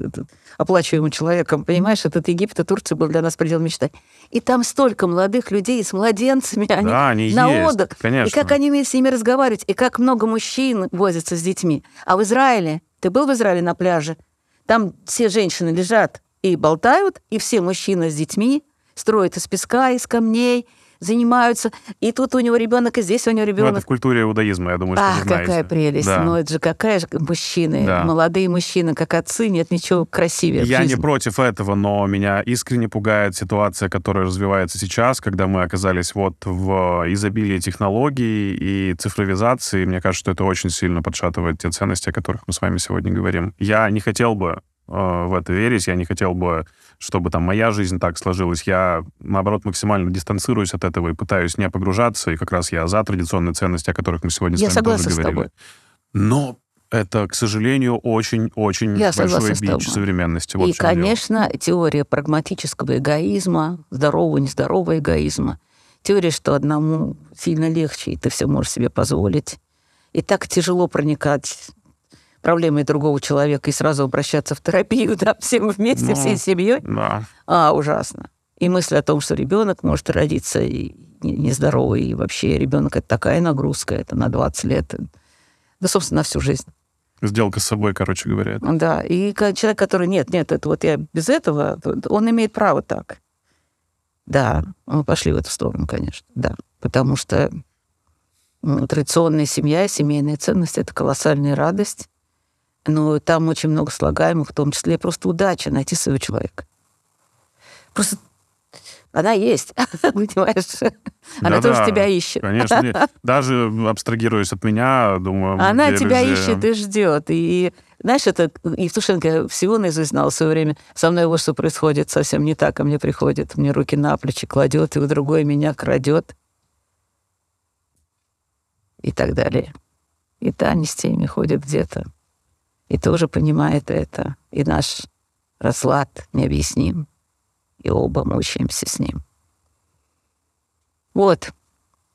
оплачиваемым человеком. Понимаешь, этот Египет и Турция был для нас предел мечты. И там столько молодых людей с младенцами. Они Да, они на есть, отдых. конечно. И как они умеют с ними разговаривать. И как много мужчин возятся с детьми. А в Израиле, ты был в Израиле на пляже? Там все женщины лежат и болтают, и все мужчины с детьми строят из песка, из камней, занимаются. И тут у него ребенок, и здесь у него Ну, это ребенок. в культуре иудаизма, я думаю, что Ах, вы знаете. какая прелесть. Да. Ну, это же какая же мужчины, Да. молодые мужчины, как отцы, нет ничего красивее. Я не против этого, но меня искренне пугает ситуация, которая развивается сейчас, когда мы оказались вот в изобилии технологий и цифровизации. Мне кажется, что это очень сильно подшатывает те ценности, о которых мы с вами сегодня говорим. Я не хотел бы э, в это верить, я не хотел бы, чтобы там моя жизнь так сложилась. Я, наоборот, максимально дистанцируюсь от этого и пытаюсь не погружаться, и как раз я за традиционные ценности, о которых мы сегодня Я с вами тоже говорили. тобой. Но это, к сожалению, очень-очень большой бич современности. Вот и, чем дело. конечно, теория прагматического эгоизма, здорового, нездорового эгоизма. Теория, что одному сильно легче, и ты все можешь себе позволить. И так тяжело проникать в проблемы другого человека и сразу обращаться в терапию, [laughs] да, всем вместе, Ну, всей семьей. Да. А, ужасно. И мысль о том, что ребенок может родиться и не- нездоровый, и вообще ребенок это такая нагрузка, это на 20 лет, да, собственно, на всю жизнь. Сделка с собой, короче говоря. это. Да, и человек, который, нет, нет, это вот я без этого, то он имеет право так. Да, мы пошли в эту сторону, конечно, да. Потому что традиционная семья, семейная ценность — это колоссальная радость. Но там очень много слагаемых, в том числе просто удача найти своего человека. Просто она есть, [laughs] понимаешь? Она тоже тебя ищет. Конечно. не- [laughs] Даже абстрагируясь от меня, думаю... Она тебя люди- ищет и ждет. И знаешь, это Евтушенко всего наизусть знал в свое время. Со мной вот что происходит совсем не так, ко мне приходит, мне руки на плечи кладет, и у другой меня крадет. И так далее. И Таня с теми ходит где-то. И тоже понимает это. И наш разлад необъясним. И оба мучаемся с ним. Вот.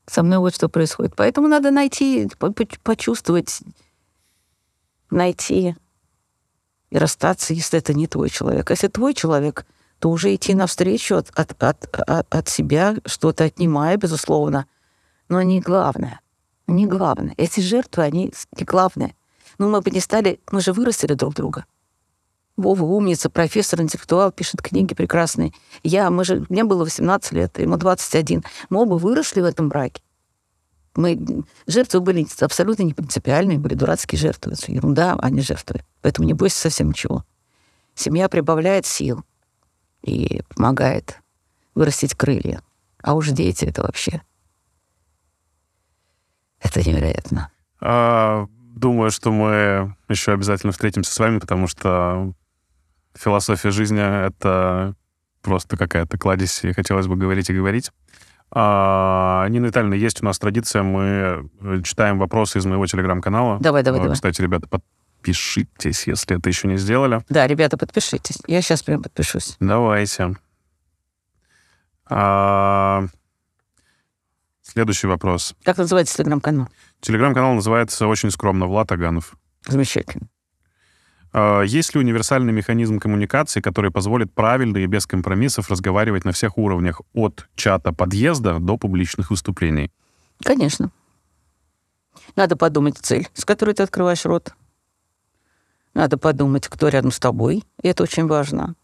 Со мной вот что происходит. Поэтому надо найти, по- по- почувствовать, найти и расстаться, если это не твой человек. Если твой человек, то уже идти навстречу от, от, от, от, себя, что-то отнимая, безусловно. Но не главное. Не главное. Эти жертвы, они не главное. Ну, мы бы не стали... Мы же вырастили друг друга. Вова умница, профессор, интеллектуал, пишет книги прекрасные. Я, мы же, мне было 18 лет, ему 21. Мы оба выросли в этом браке. Мы, жертвы были абсолютно не принципиальные, были дурацкие жертвы. Это ерунда, а не жертвы. Поэтому не бойся совсем ничего. Семья прибавляет сил и помогает вырастить крылья. А уж дети это вообще. Это невероятно. А, Думаю, что мы еще обязательно встретимся с вами, потому что философия жизни — это просто какая-то кладезь, и хотелось бы говорить и говорить. А, Нина Витальевна, есть у нас традиция, мы э, читаем вопросы из моего телеграм-канала. Давай, давай, А, давай. Кстати, ребята, подпишитесь, если это еще не сделали. Да, ребята, подпишитесь. Я сейчас прям подпишусь. Давайте. А, Следующий вопрос. Как называется телеграм-канал? Телеграм-канал называется очень скромно «Влад Аганов». Замечательно. А, Есть ли универсальный механизм коммуникации, который позволит правильно и без компромиссов разговаривать на всех уровнях, от чата подъезда до публичных выступлений? Конечно. Надо подумать цель, с которой ты открываешь рот. Надо подумать, кто рядом с тобой, и это очень важно.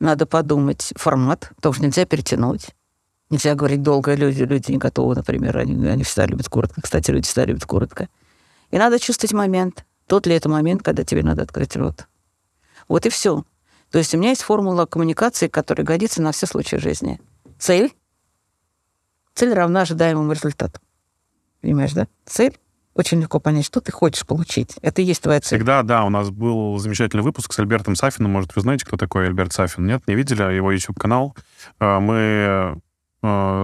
Надо подумать формат, тоже нельзя перетянуть. Нельзя говорить долго, люди, люди не готовы, например, они, они всегда любят коротко. Кстати, люди всегда любят коротко. И надо чувствовать момент. Тот ли это момент, когда тебе надо открыть рот. Вот и все. То есть у меня есть формула коммуникации, которая годится на все случаи жизни. Цель. Цель равна ожидаемому результату. Понимаешь, да? Цель. Очень легко понять, что ты хочешь получить. Это и есть твоя цель. Всегда, да, у нас был замечательный выпуск с Альбертом Сафиным. Может, вы знаете, кто такой Альберт Сафин? Нет, не видели его YouTube-канал? Э, Мы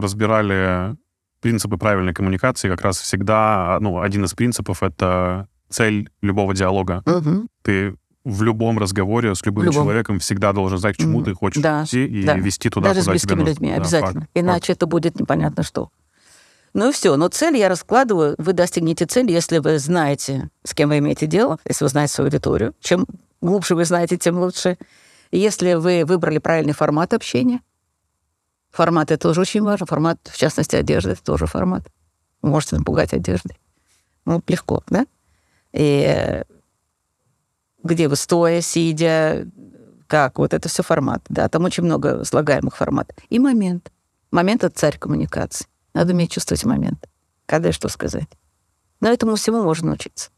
разбирали принципы правильной коммуникации. Как раз всегда, ну, один из принципов — это цель любого диалога. Мгм. Ты в любом разговоре с любым любом. человеком всегда должен знать, к чему Мгм. ты хочешь Да, идти и да. вести туда, Даже с куда тебе близкими нужно. людьми, Да, обязательно. факт, Иначе это будет непонятно что. Ну и все. Но цель я раскладываю. Вы достигнете цели, если вы знаете, с кем вы имеете дело, если вы знаете свою аудиторию. Чем глубже вы знаете, тем лучше. Если вы выбрали правильный формат общения, формат это тоже очень важно. Формат, в частности, одежды, это тоже формат. Вы можете напугать одеждой. Ну, легко, да? И э, где вы стоя, сидя, как, вот это все формат, да, там очень много слагаемых форматов. И момент. Момент — это царь коммуникации. Надо уметь чувствовать момент, когда и что сказать. Но этому всему можно научиться.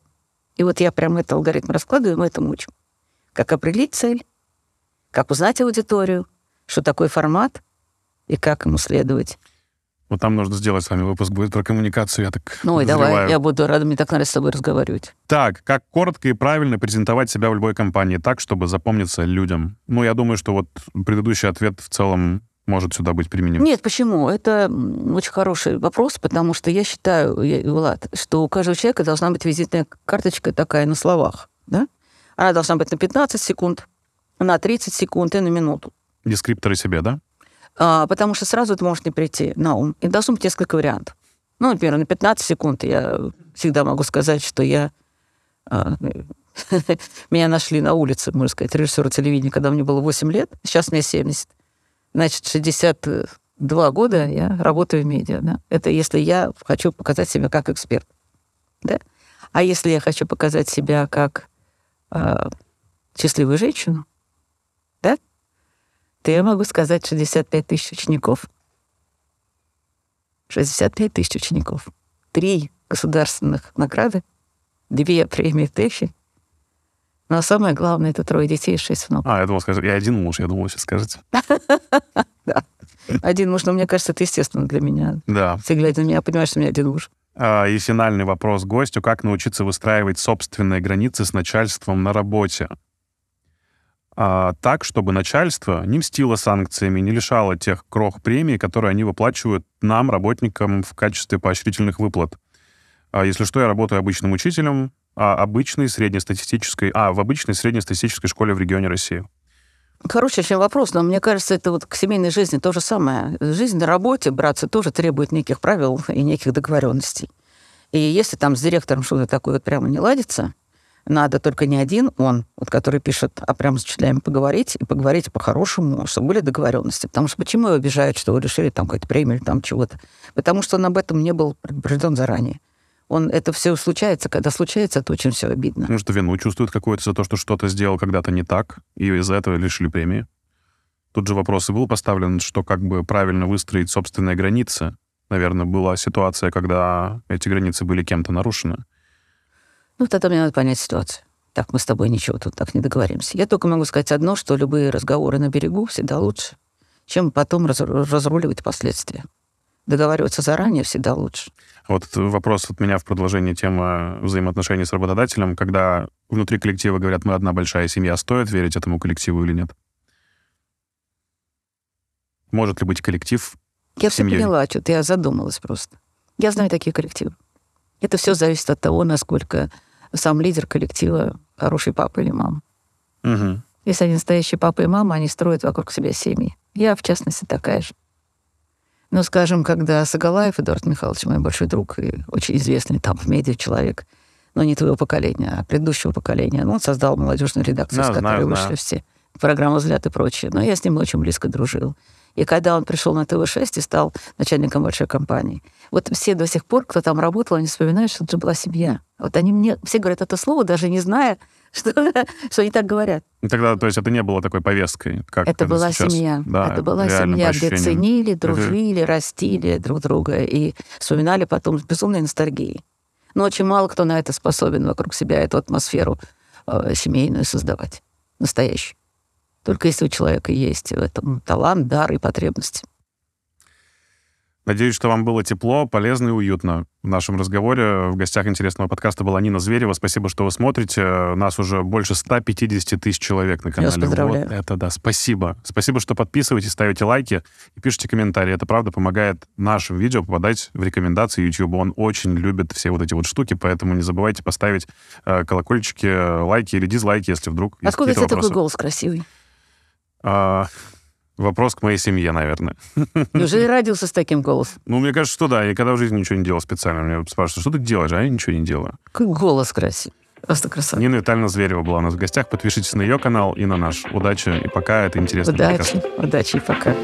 И вот я прям этот алгоритм раскладываю, мы этому учим. Как определить цель, как узнать аудиторию, что такое формат и как ему следовать. Вот там нужно сделать с вами выпуск будет про коммуникацию, я так Ну и давай, я буду рада, мне так нравится с тобой разговаривать. Так, как коротко и правильно презентовать себя в любой компании так, чтобы запомниться людям? Ну, я думаю, что вот предыдущий ответ в целом может сюда быть применим. Нет, почему? Это очень хороший вопрос, потому что я считаю, я- Влад, что у каждого человека должна быть визитная карточка такая на словах. Да? Она должна быть на 15 секунд, на 30 секунд и на минуту. Дескрипторы себе, да? А, потому что сразу это может не прийти на ум. И должно быть несколько вариантов. Ну, например, на 15 секунд я всегда могу сказать, что я... а, [laughs] меня нашли на улице, можно сказать, режиссера телевидения, когда мне было 8 лет. Сейчас мне 70. Значит, 62 года я работаю в медиа. Да? Это если я хочу показать себя как эксперт. Да? А если я хочу показать себя как а, счастливую женщину? То я могу сказать 65 тысяч учеников. 65 тысяч учеников. Три государственных награды, две премии ТЭФИ. Но самое главное, это трое детей и шесть внуков. А, я думал, скажете, я один муж, я думал, сейчас скажете. [laughs] Один муж, но мне кажется, это естественно для меня. Да. Все глядя на меня, понимаешь, что у меня один муж. А, И финальный вопрос гостю. Как научиться выстраивать собственные границы с начальством на работе? А, так, чтобы начальство не мстило санкциями, не лишало тех крох премий, которые они выплачивают нам, работникам, в качестве поощрительных выплат. А, если что, я работаю обычным учителем, а обычной среднестатистической, а, в обычной среднестатистической школе в регионе России. Хороший очень вопрос, но мне кажется, это вот к семейной жизни то же самое. Жизнь на работе, братцы, тоже требует неких правил и неких договоренностей. И если там с директором что-то такое вот прямо не ладится, надо только не один он, вот, который пишет, а прямо с учителями поговорить, и поговорить по-хорошему, чтобы были договоренности. Потому что почему его обижают, что вы решили там какую-то премию или там чего-то? Потому что он об этом не был предупрежден заранее. Он, это все случается, когда случается, это очень все обидно. Потому что вину чувствует какую-то за то, что что-то сделал когда-то не так, и из-за этого лишили премии. Тут же вопрос и был поставлен, что как бы правильно выстроить собственные границы. Наверное, была ситуация, когда эти границы были кем-то нарушены. Ну, тогда мне надо понять ситуацию. Так, мы с тобой ничего тут так не договоримся. Я только могу сказать одно, что любые разговоры на берегу всегда лучше, чем потом раз- разруливать последствия. Договариваться заранее всегда лучше. Вот вопрос от меня в продолжении темы взаимоотношений с работодателем. Когда внутри коллектива говорят, мы одна большая семья, стоит верить этому коллективу или нет? Может ли быть коллектив Я все поняла, что-то я задумалась просто. Я знаю такие коллективы. Это все зависит от того, насколько сам лидер коллектива хороший папа или мама. Мгм. Если они настоящие папа и мама, они строят вокруг себя семьи. Я, в частности, такая же. Ну, скажем, когда Сагалаев, Эдуард Михайлович, мой большой друг и очень известный там в медиа человек, но не твоего поколения, а предыдущего поколения, ну, он создал молодежную редакцию, Да, с которой знаю, вышли да. все. Программа «Взгляд» и прочее. Но я с ним очень близко дружил. И когда он пришел на ТВ-6 и стал начальником большой компании, вот все до сих пор, кто там работал, они вспоминают, что это же была семья. Вот они мне все говорят это слово, даже не зная, [laughs] что, что они так говорят. И Тогда, то есть, это не было такой повесткой, как Это была сейчас. семья. Да, это была семья, где ценили, дружили, растили друг друга и вспоминали потом с безумной ностальгией. Но очень мало кто на это способен вокруг себя эту атмосферу э, семейную создавать. Настоящую. Только если у человека есть в этом талант, дар и потребность. Надеюсь, что вам было тепло, полезно и уютно в нашем разговоре. В гостях интересного подкаста была Нина Зверева. Спасибо, что вы смотрите. Нас уже больше 150 тысяч человек на канале. вас поздравляю. Вот это да, спасибо. Спасибо, что подписываетесь, ставите лайки и пишите комментарии. Это правда помогает нашим видео попадать в рекомендации YouTube. Он очень любит все вот эти вот штуки, поэтому не забывайте поставить э, колокольчики, лайки или дизлайки, если вдруг Откуда у тебя такой голос красивый? А, вопрос к моей семье, наверное. [laughs] Неужели родился с таким голосом? Ну, мне кажется, что да. Я когда в жизни ничего не делал специально. Меня спрашивают, что ты делаешь? А я ничего не делаю. Какой голос красивый. Просто красота. Нина Витальевна Зверева была у нас в гостях. Подпишитесь на ее канал и на наш. Удачи и пока. Это интересно. Удачи, удачи и пока.